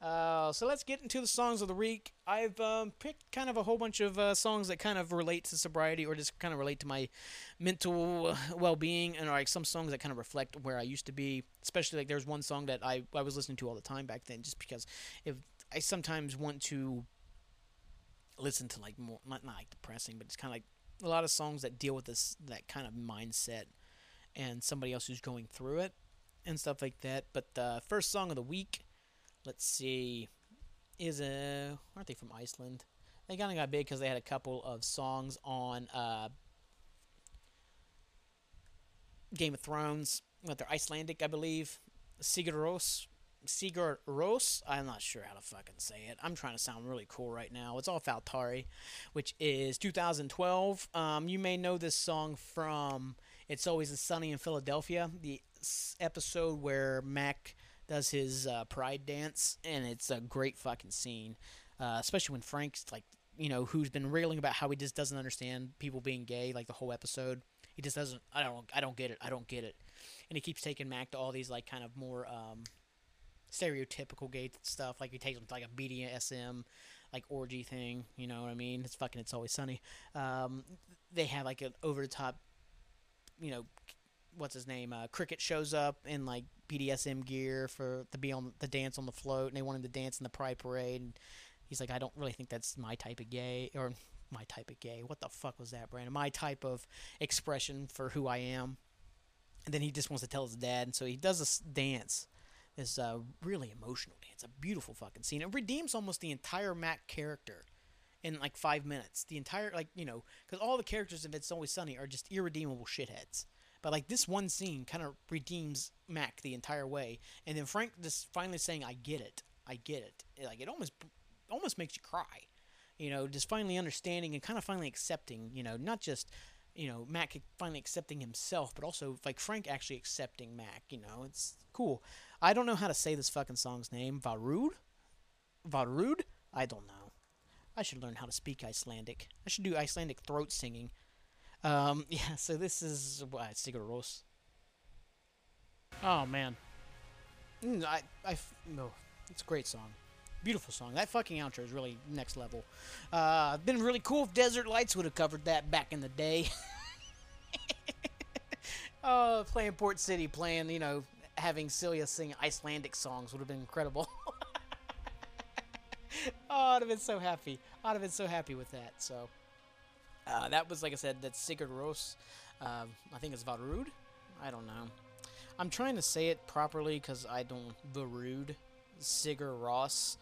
Uh, so let's get into the songs of the week. I've um, picked kind of a whole bunch of uh, songs that kind of relate to sobriety or just kind of relate to my mental well-being, and like some songs that kind of reflect where I used to be. Especially like there's one song that I I was listening to all the time back then, just because if I sometimes want to listen to like more not not like depressing, but it's kind of like a lot of songs that deal with this that kind of mindset and somebody else who's going through it and stuff like that. But the first song of the week let's see, is a aren't they from Iceland? They kind of got big because they had a couple of songs on uh, Game of Thrones. What they're Icelandic, I believe. Sigur Rós. Sigur Rós. I'm not sure how to fucking say it. I'm trying to sound really cool right now. It's all Valtari, which is 2012. Um, you may know this song from It's Always Sunny in Philadelphia, the episode where Mac does his uh, pride dance, and it's a great fucking scene. Uh, especially when Frank's like, you know, who's been railing about how he just doesn't understand people being gay, like the whole episode. He just doesn't. I don't. I don't get it. I don't get it. And he keeps taking Mac to all these like kind of more um, stereotypical gay stuff. Like he takes him to like a BDSM like orgy thing. You know what I mean? It's fucking. It's always sunny. Um, they have like an over the top, you know, what's his name? Uh, Cricket shows up in like BDSM gear for to be on the dance on the float, and they want him to dance in the Pride Parade. And he's like, I don't really think that's my type of gay, or my type of gay. What the fuck was that, Brandon? My type of expression for who I am. And then he just wants to tell his dad, and so he does this dance. This uh, really emotional dance. A beautiful fucking scene. It redeems almost the entire Mac character in like five minutes. The entire like you know because all the characters in It's Always Sunny are just irredeemable shitheads. But like this one scene kind of redeems Mac the entire way, and then Frank just finally saying, "I get it, I get it." Like it almost almost makes you cry, you know, just finally understanding and kind of finally accepting, you know, not just you know Mac finally accepting himself, but also like Frank actually accepting Mac. You know, it's cool. I don't know how to say this fucking song's name. Varud, Varud. I don't know. I should learn how to speak Icelandic. I should do Icelandic throat singing. Um, yeah, so this is what Sigur Rós. Oh man, mm, I I no, it's a great song, beautiful song. That fucking outro is really next level. Uh, been really cool if Desert Lights would have covered that back in the day. oh, playing Port City, playing you know, having Celia sing Icelandic songs would have been incredible. oh, I'd have been so happy. I'd have been so happy with that. So. Uh, that was, like I said, that Sigur Rós. Uh, I think it's Varud. I don't know. I'm trying to say it properly because I don't. Varud. Sigur Rós.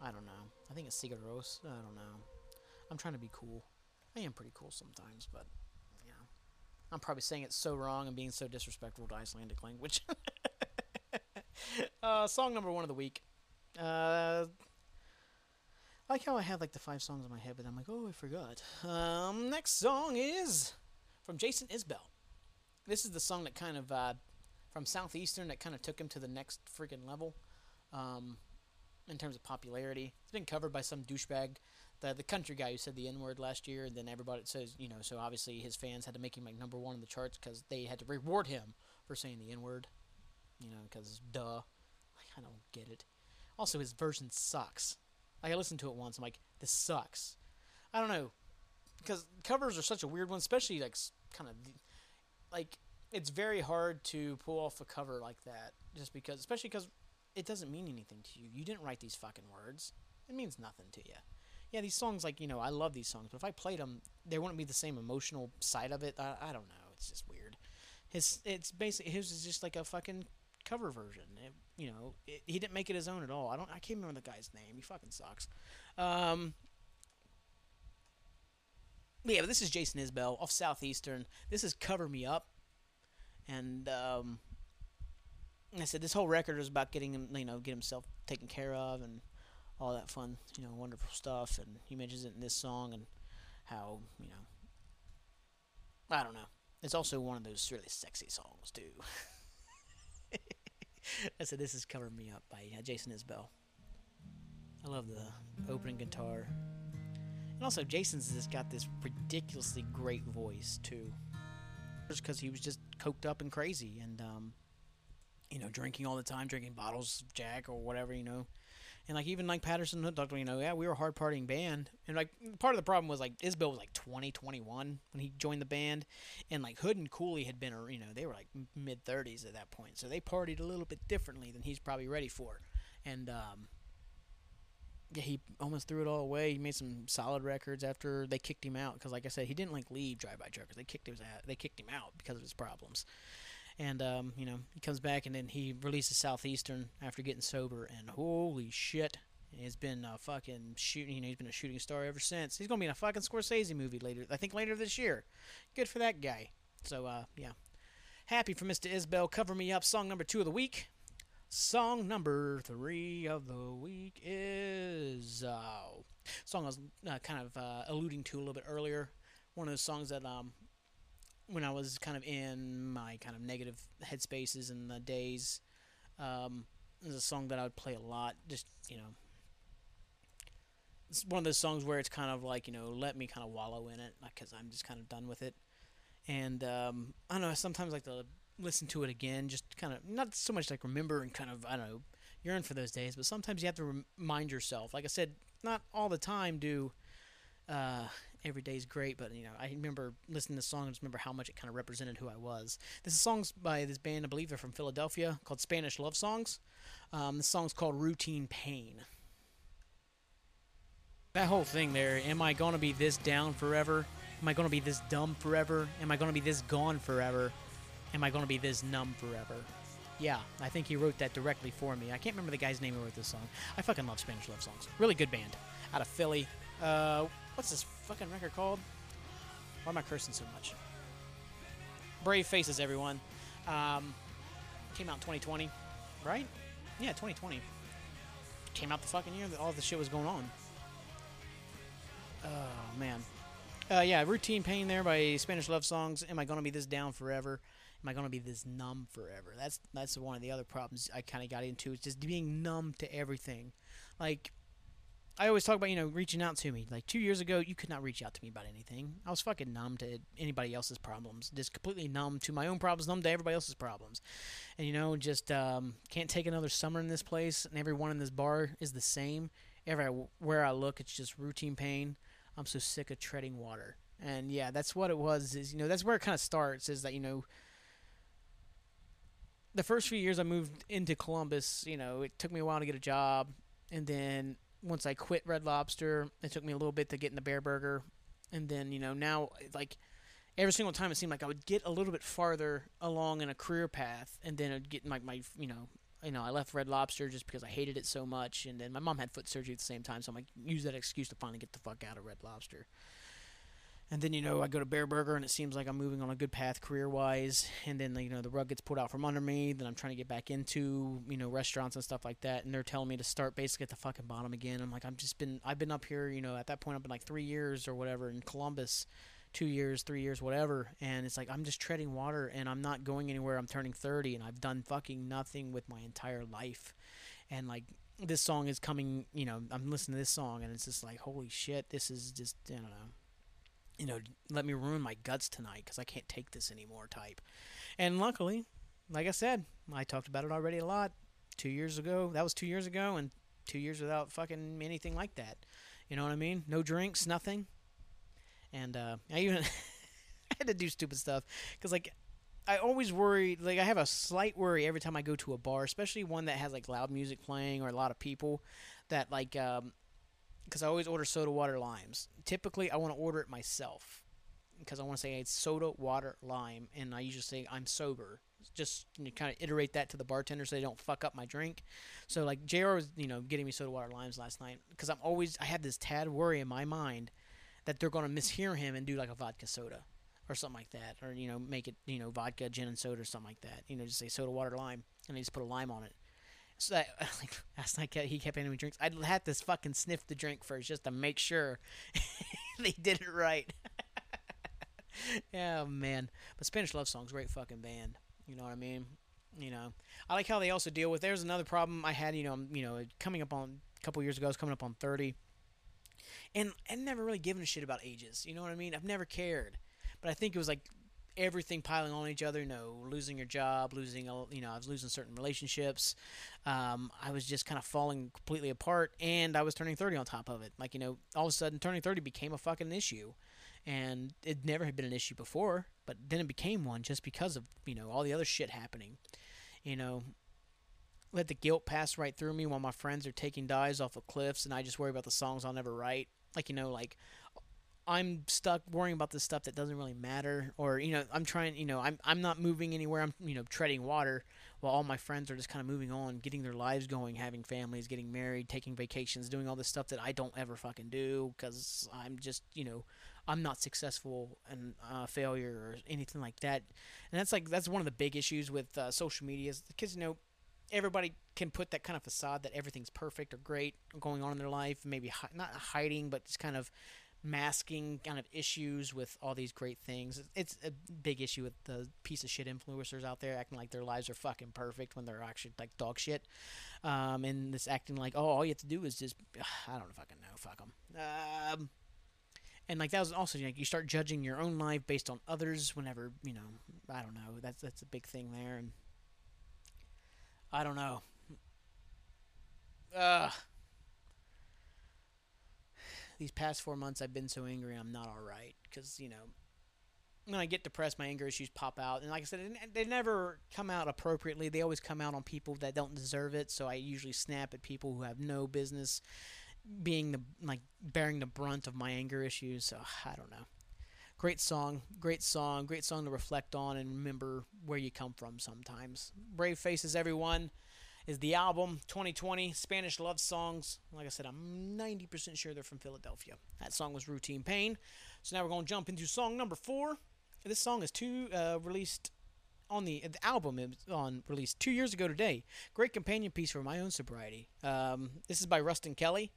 I don't know. I think it's Sigur Rós. I don't know. I'm trying to be cool. I am pretty cool sometimes, but yeah. I'm probably saying it so wrong and being so disrespectful to Icelandic language. uh, song number one of the week. Uh, Like how I have like the five songs in my head, but I'm like, oh, I forgot. Um, next song is from Jason Isbell. This is the song that kind of uh, from Southeastern that kind of took him to the next freaking level. Um, in terms of popularity. It's been covered by some douchebag, the the country guy who said the N word last year, and then everybody says, you know, so obviously his fans had to make him like number one in the charts because they had to reward him for saying the N word, you know, because duh, like, I don't get it. Also, his version sucks. I listened to it once, I'm like, this sucks. I don't know, because covers are such a weird one, especially like kind of like it's very hard to pull off a cover like that, just because, especially because it doesn't mean anything to you. You didn't write these fucking words. It means nothing to you. Yeah, these songs, like you know, I love these songs, but if I played them, there wouldn't be the same emotional side of it. I, I don't know. It's just weird. His, it's basically his is just like a fucking cover version. It, you know, it, he didn't make it his own at all. I don't. I can't remember the guy's name. He fucking sucks. Um, yeah, but this is Jason Isbell off Southeastern. This is Cover Me Up. And um, I said this whole record is about getting him, you know, get himself taken care of and all that fun, you know, wonderful stuff. And he mentions it in this song and how, you know, I don't know. It's also one of those really sexy songs too. I said this is "Cover Me Up" by uh, Jason Isbell. I love the opening guitar. And also, Jason's just got this ridiculously great voice too. Just because he was just coked up and crazy, and um, you know, drinking all the time, drinking bottles of Jack or whatever, you know. And like even like Patterson Hood Doctor, you know, yeah, we were a hard partying band. And like part of the problem was like Isbell was like 20, 21 when he joined the band, and like Hood and Cooley had been, you know, they were like mid thirties at that point, so they partied a little bit differently than he's probably ready for. And um, yeah, he almost threw it all away. He made some solid records after they kicked him out because, like I said, he didn't like leave Drive By Truckers. They kicked out. They kicked him out because of his problems. And um, you know, he comes back and then he releases Southeastern after getting sober. And holy shit, he's been uh, fucking shooting. You know, he's been a shooting star ever since. He's gonna be in a fucking Scorsese movie later. I think later this year. Good for that guy. So uh, yeah, happy for Mr. Isbell. Cover me up. Song number two of the week. Song number three of the week is uh, song I was uh, kind of uh, alluding to a little bit earlier. One of those songs that um, when I was kind of in my kind of negative headspaces and the days, um, a song that I would play a lot. Just you know, it's one of those songs where it's kind of like you know, let me kind of wallow in it because I'm just kind of done with it. And um, I don't know. Sometimes like to listen to it again, just kind of not so much like remember and kind of I don't know yearn for those days, but sometimes you have to remind yourself. Like I said, not all the time do uh, every day's great, but you know I remember listening to the song and just remember how much it kind of represented who I was. This is songs by this band, I believe they're from Philadelphia, called Spanish Love Songs. Um, the song's called Routine Pain. That whole thing there, am I to be this down forever? Am I to be this dumb forever? Am I to be this gone forever? Am I to be this numb forever? Yeah, I think he wrote that directly for me. I can't remember the guy's name who wrote this song. I fucking love Spanish love songs. Really good band. Out of Philly. Uh, what's this fucking record called? Why am I cursing so much? Brave Faces, everyone. Um, came out in 2020, right? Yeah, 2020. Came out the fucking year that all this shit was going on. Oh, man. Uh, yeah, Routine Pain there by Spanish Love Songs. Am I going to be this down forever? am I going to be this numb forever? That's that's one of the other problems I kind of got into. Is just being numb to everything. Like I always talk about, you know, reaching out to me. Like two years ago, you could not reach out to me about anything. I was fucking numb to anybody else's problems. Just completely numb to my own problems, numb to everybody else's problems. And, you know, just um, can't take another summer in this place. And everyone in this bar is the same. Everywhere I look, it's just routine pain. I'm so sick of treading water. And yeah, that's what it was. Is you know that's where it kind of starts. Is that you know the first few years I moved into Columbus, you know, it took me a while to get a job, and then once I quit Red Lobster, it took me a little bit to get in the Bear Burger, and then you know now like every single time it seemed like I would get a little bit farther along in a career path, and then I'd get like my, my you know you know I left Red Lobster just because I hated it so much, and then my mom had foot surgery at the same time, so I'm like use that excuse to finally get the fuck out of Red Lobster. And then you know I go to Bear Burger and it seems like I'm moving on a good path career wise. And then you know the rug gets pulled out from under me. Then I'm trying to get back into you know restaurants and stuff like that. And they're telling me to start basically at the fucking bottom again. I'm like I'm just been I've been up here you know at that point I've been like three years or whatever in Columbus, two years, three years, whatever. And it's like I'm just treading water and I'm not going anywhere. I'm turning 30 and I've done fucking nothing with my entire life. And like this song is coming. You know, I'm listening to this song, and it's just like, holy shit, this is just I don't know. You know, let me ruin my guts tonight because I can't take this anymore. Type, and luckily, like I said, I talked about it already a lot. Two years ago, that was two years ago, and two years without fucking anything like that. You know what I mean? No drinks, nothing. And uh, I even I had to do stupid stuff because like I always worry, like I have a slight worry every time I go to a bar, especially one that has like loud music playing or a lot of people, that like, um, because I always order soda, water, limes. Typically, I want to order it myself because I want to say it's soda, water, lime, and I usually say I'm sober. Just you know, kind of iterate that to the bartender so they don't fuck up my drink. So like Jr. was, you know, getting me soda, water, limes last night because I'm always I have this tad worry in my mind that they're to mishear him and do like a vodka soda or something like that, or you know, make it you know vodka, gin, and soda or something like that. You know, just say soda, water, lime, and they just put a lime on it. So that like last night he kept handing me drinks. I'd have to fucking sniff the drink first just to make sure they did it right. yeah, man. But Spanish Love Song's great fucking band. You know what I mean? You know, I like how they also deal with. There's another problem I had. You know, you know, coming up on a couple years ago, I was coming up on 30, and I never really given a shit about ages. You know what I mean? I've never cared, but I think it was like everything piling on each other. You know, losing your job, losing, a, you know, I was losing certain relationships. Um, I was just kind of falling completely apart, and I was turning 30 on top of it. Like, you know, all of a sudden, turning 30 became a fucking issue, and it never had been an issue before, but then it became one just because of you know all the other shit happening. You know, let the guilt pass right through me while my friends are taking dives off of cliffs, and I just worry about the songs I'll never write. Like, you know, like I'm stuck worrying about this stuff that doesn't really matter, or you know, I'm trying, you know, I'm I'm not moving anywhere. I'm you know treading water while all my friends are just kind of moving on, getting their lives going, having families, getting married, taking vacations, doing all this stuff that I don't ever fucking do because I'm just you know I'm not successful and uh, failure or anything like that. And that's like that's one of the big issues with uh, social media is because you know everybody can put that kind of facade that everything's perfect or great going on in their life, maybe hi- not hiding, but just kind of masking kind of issues with all these great things. It's a big issue with the piece of shit influencers out there acting like their lives are fucking perfect when they're actually like dog shit. Um, and this acting like, oh, all you have to do is just, I don't fucking know, fuck them. Um, and like that was also like you start judging your own life based on others whenever you know I don't know that's that's a big thing there and I don't know. Ugh these past four months I've been so angry I'm not all right because you know when I get depressed my anger issues pop out. And like I said they never come out appropriately. They always come out on people that don't deserve it. So I usually snap at people who have no business being the like bearing the brunt of my anger issues. So I don't know. Great song great song great song to reflect on and remember where you come from sometimes. Brave faces everyone is the album 2020 Spanish Love Songs. Like I said, I'm 90% sure they're from Philadelphia. That song was Routine Pain. So now we're going to jump into song number four. This song is two uh, released on the, the album is on released two years ago today. Great companion piece for my own sobriety. Um, this is by Ruston Kelly.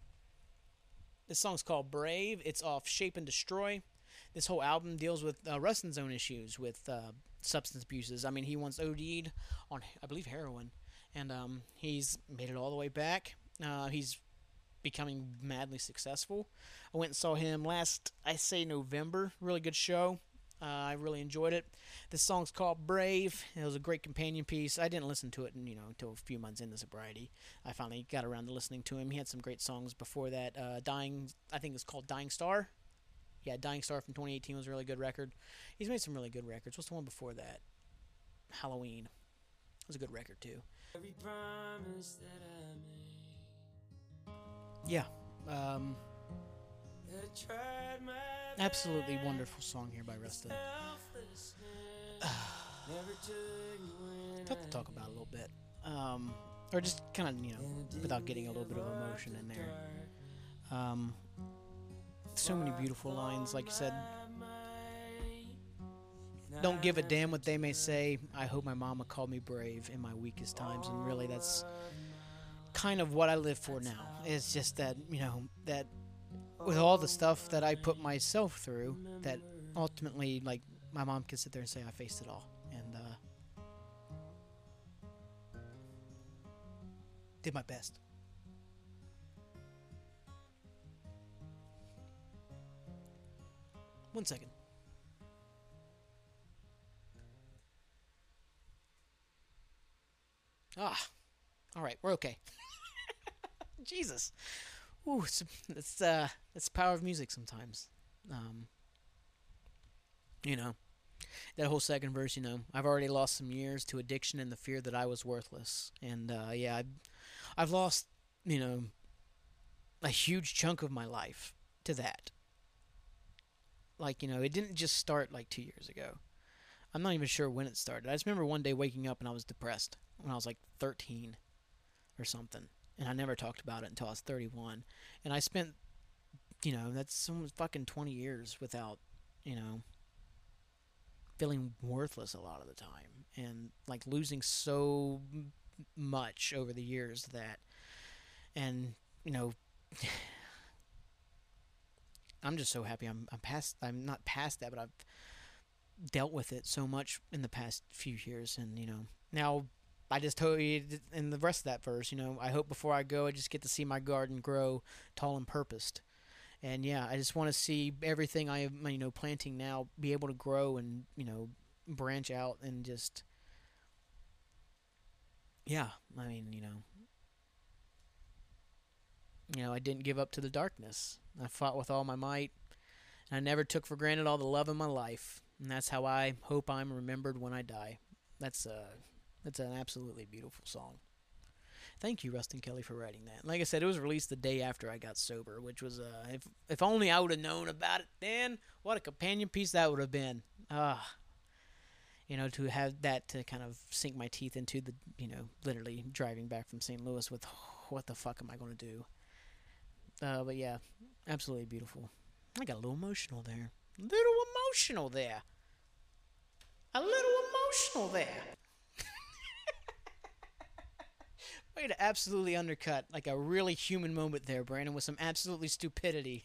This song's called Brave. It's off Shape and Destroy. This whole album deals with uh, Ruston's own issues with uh, substance abuses. I mean, he once OD'd on, I believe, heroin and um, he's made it all the way back. Uh, he's becoming madly successful. I went and saw him last, I say November. Really good show. Uh, I really enjoyed it. This song's called Brave. It was a great companion piece. I didn't listen to it, you know, until a few months into sobriety. I finally got around to listening to him. He had some great songs before that. Uh, Dying, I think it's called Dying Star. Yeah, Dying Star from 2018 was a really good record. He's made some really good records. What's the one before that? Halloween. It was a good record too. Yeah. Um, absolutely wonderful song here by Ruston. Tough to talk about a little bit. Um, or just kind of, you know, without getting a little bit of emotion in there. Um, so many beautiful lines, like you said, don't give a damn what they may say. I hope my mama called me brave in my weakest times, and really, that's kind of what I live for now. It's just that you know that with all the stuff that I put myself through, that ultimately, like my mom can sit there and say I faced it all, and uh, did my best. One second. Ah, all right, we're okay. Jesus, ooh, it's it's uh, it's the power of music sometimes. Um, you know, that whole second verse. You know, I've already lost some years to addiction and the fear that I was worthless, and uh, yeah, I've, I've lost you know a huge chunk of my life to that. Like you know, it didn't just start like two years ago. I'm not even sure when it started. I just remember one day waking up and I was depressed when I was like 13 or something. And I never talked about it until I was 31. And I spent, you know, that's almost fucking 20 years without, you know, feeling worthless a lot of the time. And like losing so much over the years that, and, you know, I'm just so happy I'm, I'm past, I'm not past that, but I've dealt with it so much in the past few years. And, you know, now I just told you in the rest of that verse, you know, I hope before I go, I just get to see my garden grow tall and purposed. And yeah, I just want to see everything I am, you know, planting now be able to grow and, you know, branch out and just, yeah, I mean, you know, you know, I didn't give up to the darkness. I fought with all my might. And I never took for granted all the love in my life. And that's how I hope I'm remembered when I die. That's, uh, it's an absolutely beautiful song. Thank you, Ruston Kelly, for writing that. Like I said, it was released the day after I got sober, which was uh, if if only I would have known about it then. What a companion piece that would have been. Ah, you know, to have that to kind of sink my teeth into the, you know, literally driving back from St. Louis with, what the fuck am I going to do? Uh, but yeah, absolutely beautiful. I got a little emotional there. A little emotional there. A little emotional there. Way to absolutely undercut like a really human moment there, Brandon, with some absolutely stupidity.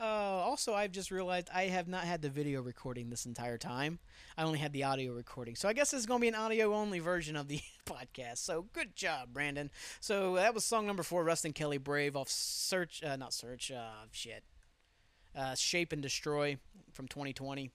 uh, also, I've just realized I have not had the video recording this entire time. I only had the audio recording. So I guess this is going to be an audio only version of the podcast. So good job, Brandon. So that was song number four, Ruston Kelly Brave off Search, uh, not Search, uh, shit. Uh, Shape and Destroy from 2020.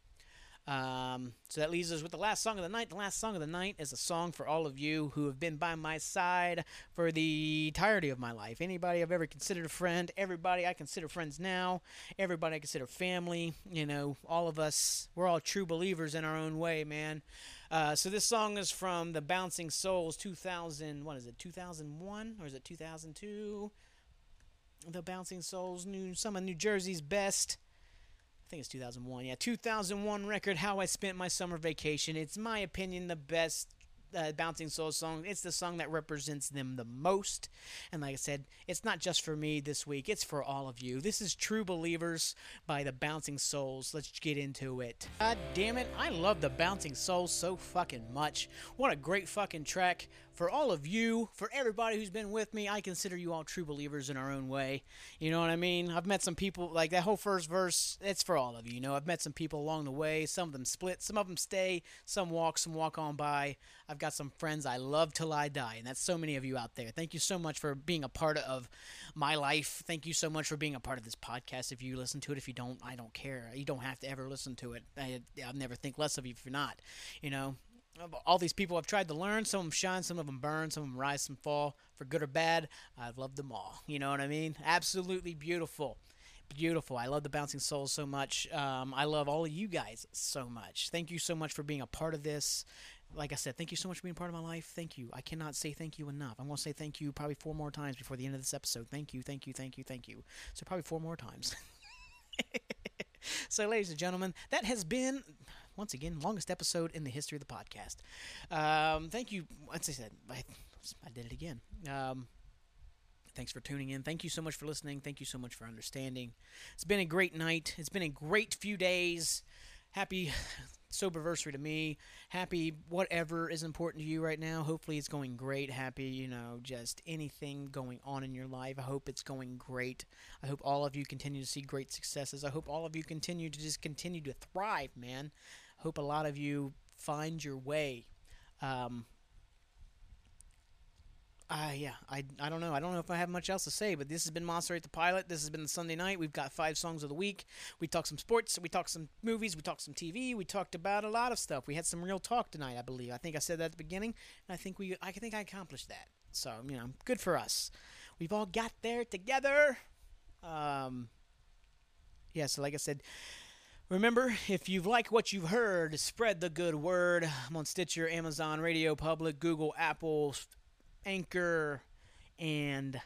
Um, so that leaves us with the last song of the night. The last song of the night is a song for all of you who have been by my side for the entirety of my life. Anybody I've ever considered a friend, everybody I consider friends now, everybody I consider family, you know, all of us, we're all true believers in our own way, man. Uh, so this song is from the Bouncing Souls 2000, what is it, 2001 or is it 2002? The Bouncing Souls, new, some of New Jersey's best think it's 2001. Yeah, 2001 record, How I Spent My Summer Vacation. It's my opinion the best uh, Bouncing Souls song. It's the song that represents them the most. And like I said, it's not just for me this week, it's for all of you. This is True Believers by the Bouncing Souls. Let's get into it. God damn it, I love the Bouncing Souls so fucking much. What a great fucking track for all of you, for everybody who's been with me, I consider you all true believers in our own way. You know what I mean? I've met some people, like that whole first verse, it's for all of you. You know, I've met some people along the way. Some of them split, some of them stay, some walk, some walk on by. I've got some friends I love till I die, and that's so many of you out there. Thank you so much for being a part of my life. Thank you so much for being a part of this podcast. If you listen to it, if you don't, I don't care. You don't have to ever listen to it. I, I'll never think less of you if you're not. You know, all these people I've tried to learn. Some of them shine, some of them burn, some of them rise, some fall. For good or bad, I've loved them all. You know what I mean? Absolutely beautiful. Beautiful. I love the Bouncing Souls so much. Um, I love all of you guys so much. Thank you so much for being a part of this. Like I said, thank you so much for being part of my life. Thank you. I cannot say thank you enough. I'm going to say thank you probably four more times before the end of this episode. Thank you, thank you, thank you, thank you. So, probably four more times. so, ladies and gentlemen, that has been once again, longest episode in the history of the podcast. Um, thank you. As I said, I, I did it again. Um, thanks for tuning in. Thank you so much for listening. Thank you so much for understanding. It's been a great night. It's been a great few days. Happy soberversary to me. Happy whatever is important to you right now. Hopefully it's going great. Happy, you know, just anything going on in your life. I hope it's going great. I hope all of you continue to see great successes. I hope all of you continue to just continue to thrive, man. I hope a lot of you find your way. Um, uh, yeah, I, I don't know. I don't know if I have much else to say, but this has been Monster at the Pilot. This has been the Sunday night. We've got five songs of the week. We talked some sports. We talked some movies. We talked some TV. We talked about a lot of stuff. We had some real talk tonight, I believe. I think I said that at the beginning, and I think we I think I accomplished that. So you know, good for us. We've all got there together. Um, yeah. So like I said. Remember, if you've liked what you've heard, spread the good word. I'm on Stitcher, Amazon, Radio Public, Google, Apple, Anchor, and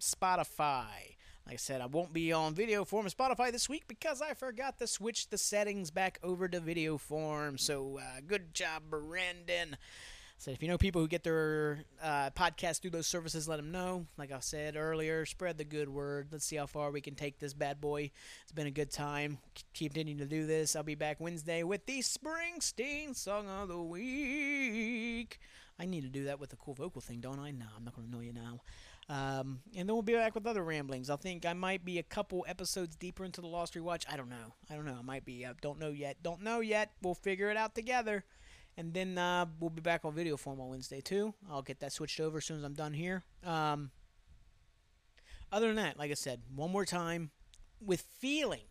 Spotify. Like I said, I won't be on video form of Spotify this week because I forgot to switch the settings back over to video form. So, uh, good job, Brandon. So, if you know people who get their uh, podcast through those services, let them know. Like I said earlier, spread the good word. Let's see how far we can take this bad boy. It's been a good time. Keep continuing to do this. I'll be back Wednesday with the Springsteen Song of the Week. I need to do that with a cool vocal thing, don't I? No, I'm not going to know you now. Um, and then we'll be back with other ramblings. I think I might be a couple episodes deeper into the Lost Rewatch. I don't know. I don't know. I might be. I don't know yet. Don't know yet. We'll figure it out together. And then uh, we'll be back on video form on Wednesday too. I'll get that switched over as soon as I'm done here. Um, other than that, like I said, one more time, with feeling,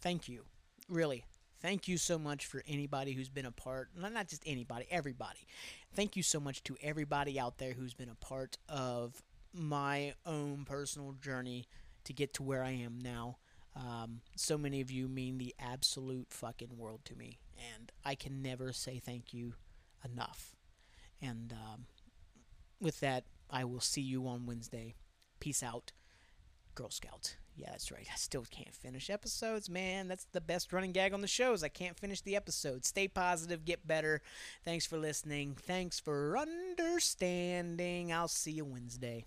thank you. Really, Thank you so much for anybody who's been a part, not just anybody, everybody. Thank you so much to everybody out there who's been a part of my own personal journey to get to where I am now. Um, so many of you mean the absolute fucking world to me, and I can never say thank you enough. And um, with that, I will see you on Wednesday. Peace out, Girl Scout. Yeah, that's right. I still can't finish episodes, man. That's the best running gag on the shows. I can't finish the episode. Stay positive, get better. Thanks for listening. Thanks for understanding. I'll see you Wednesday.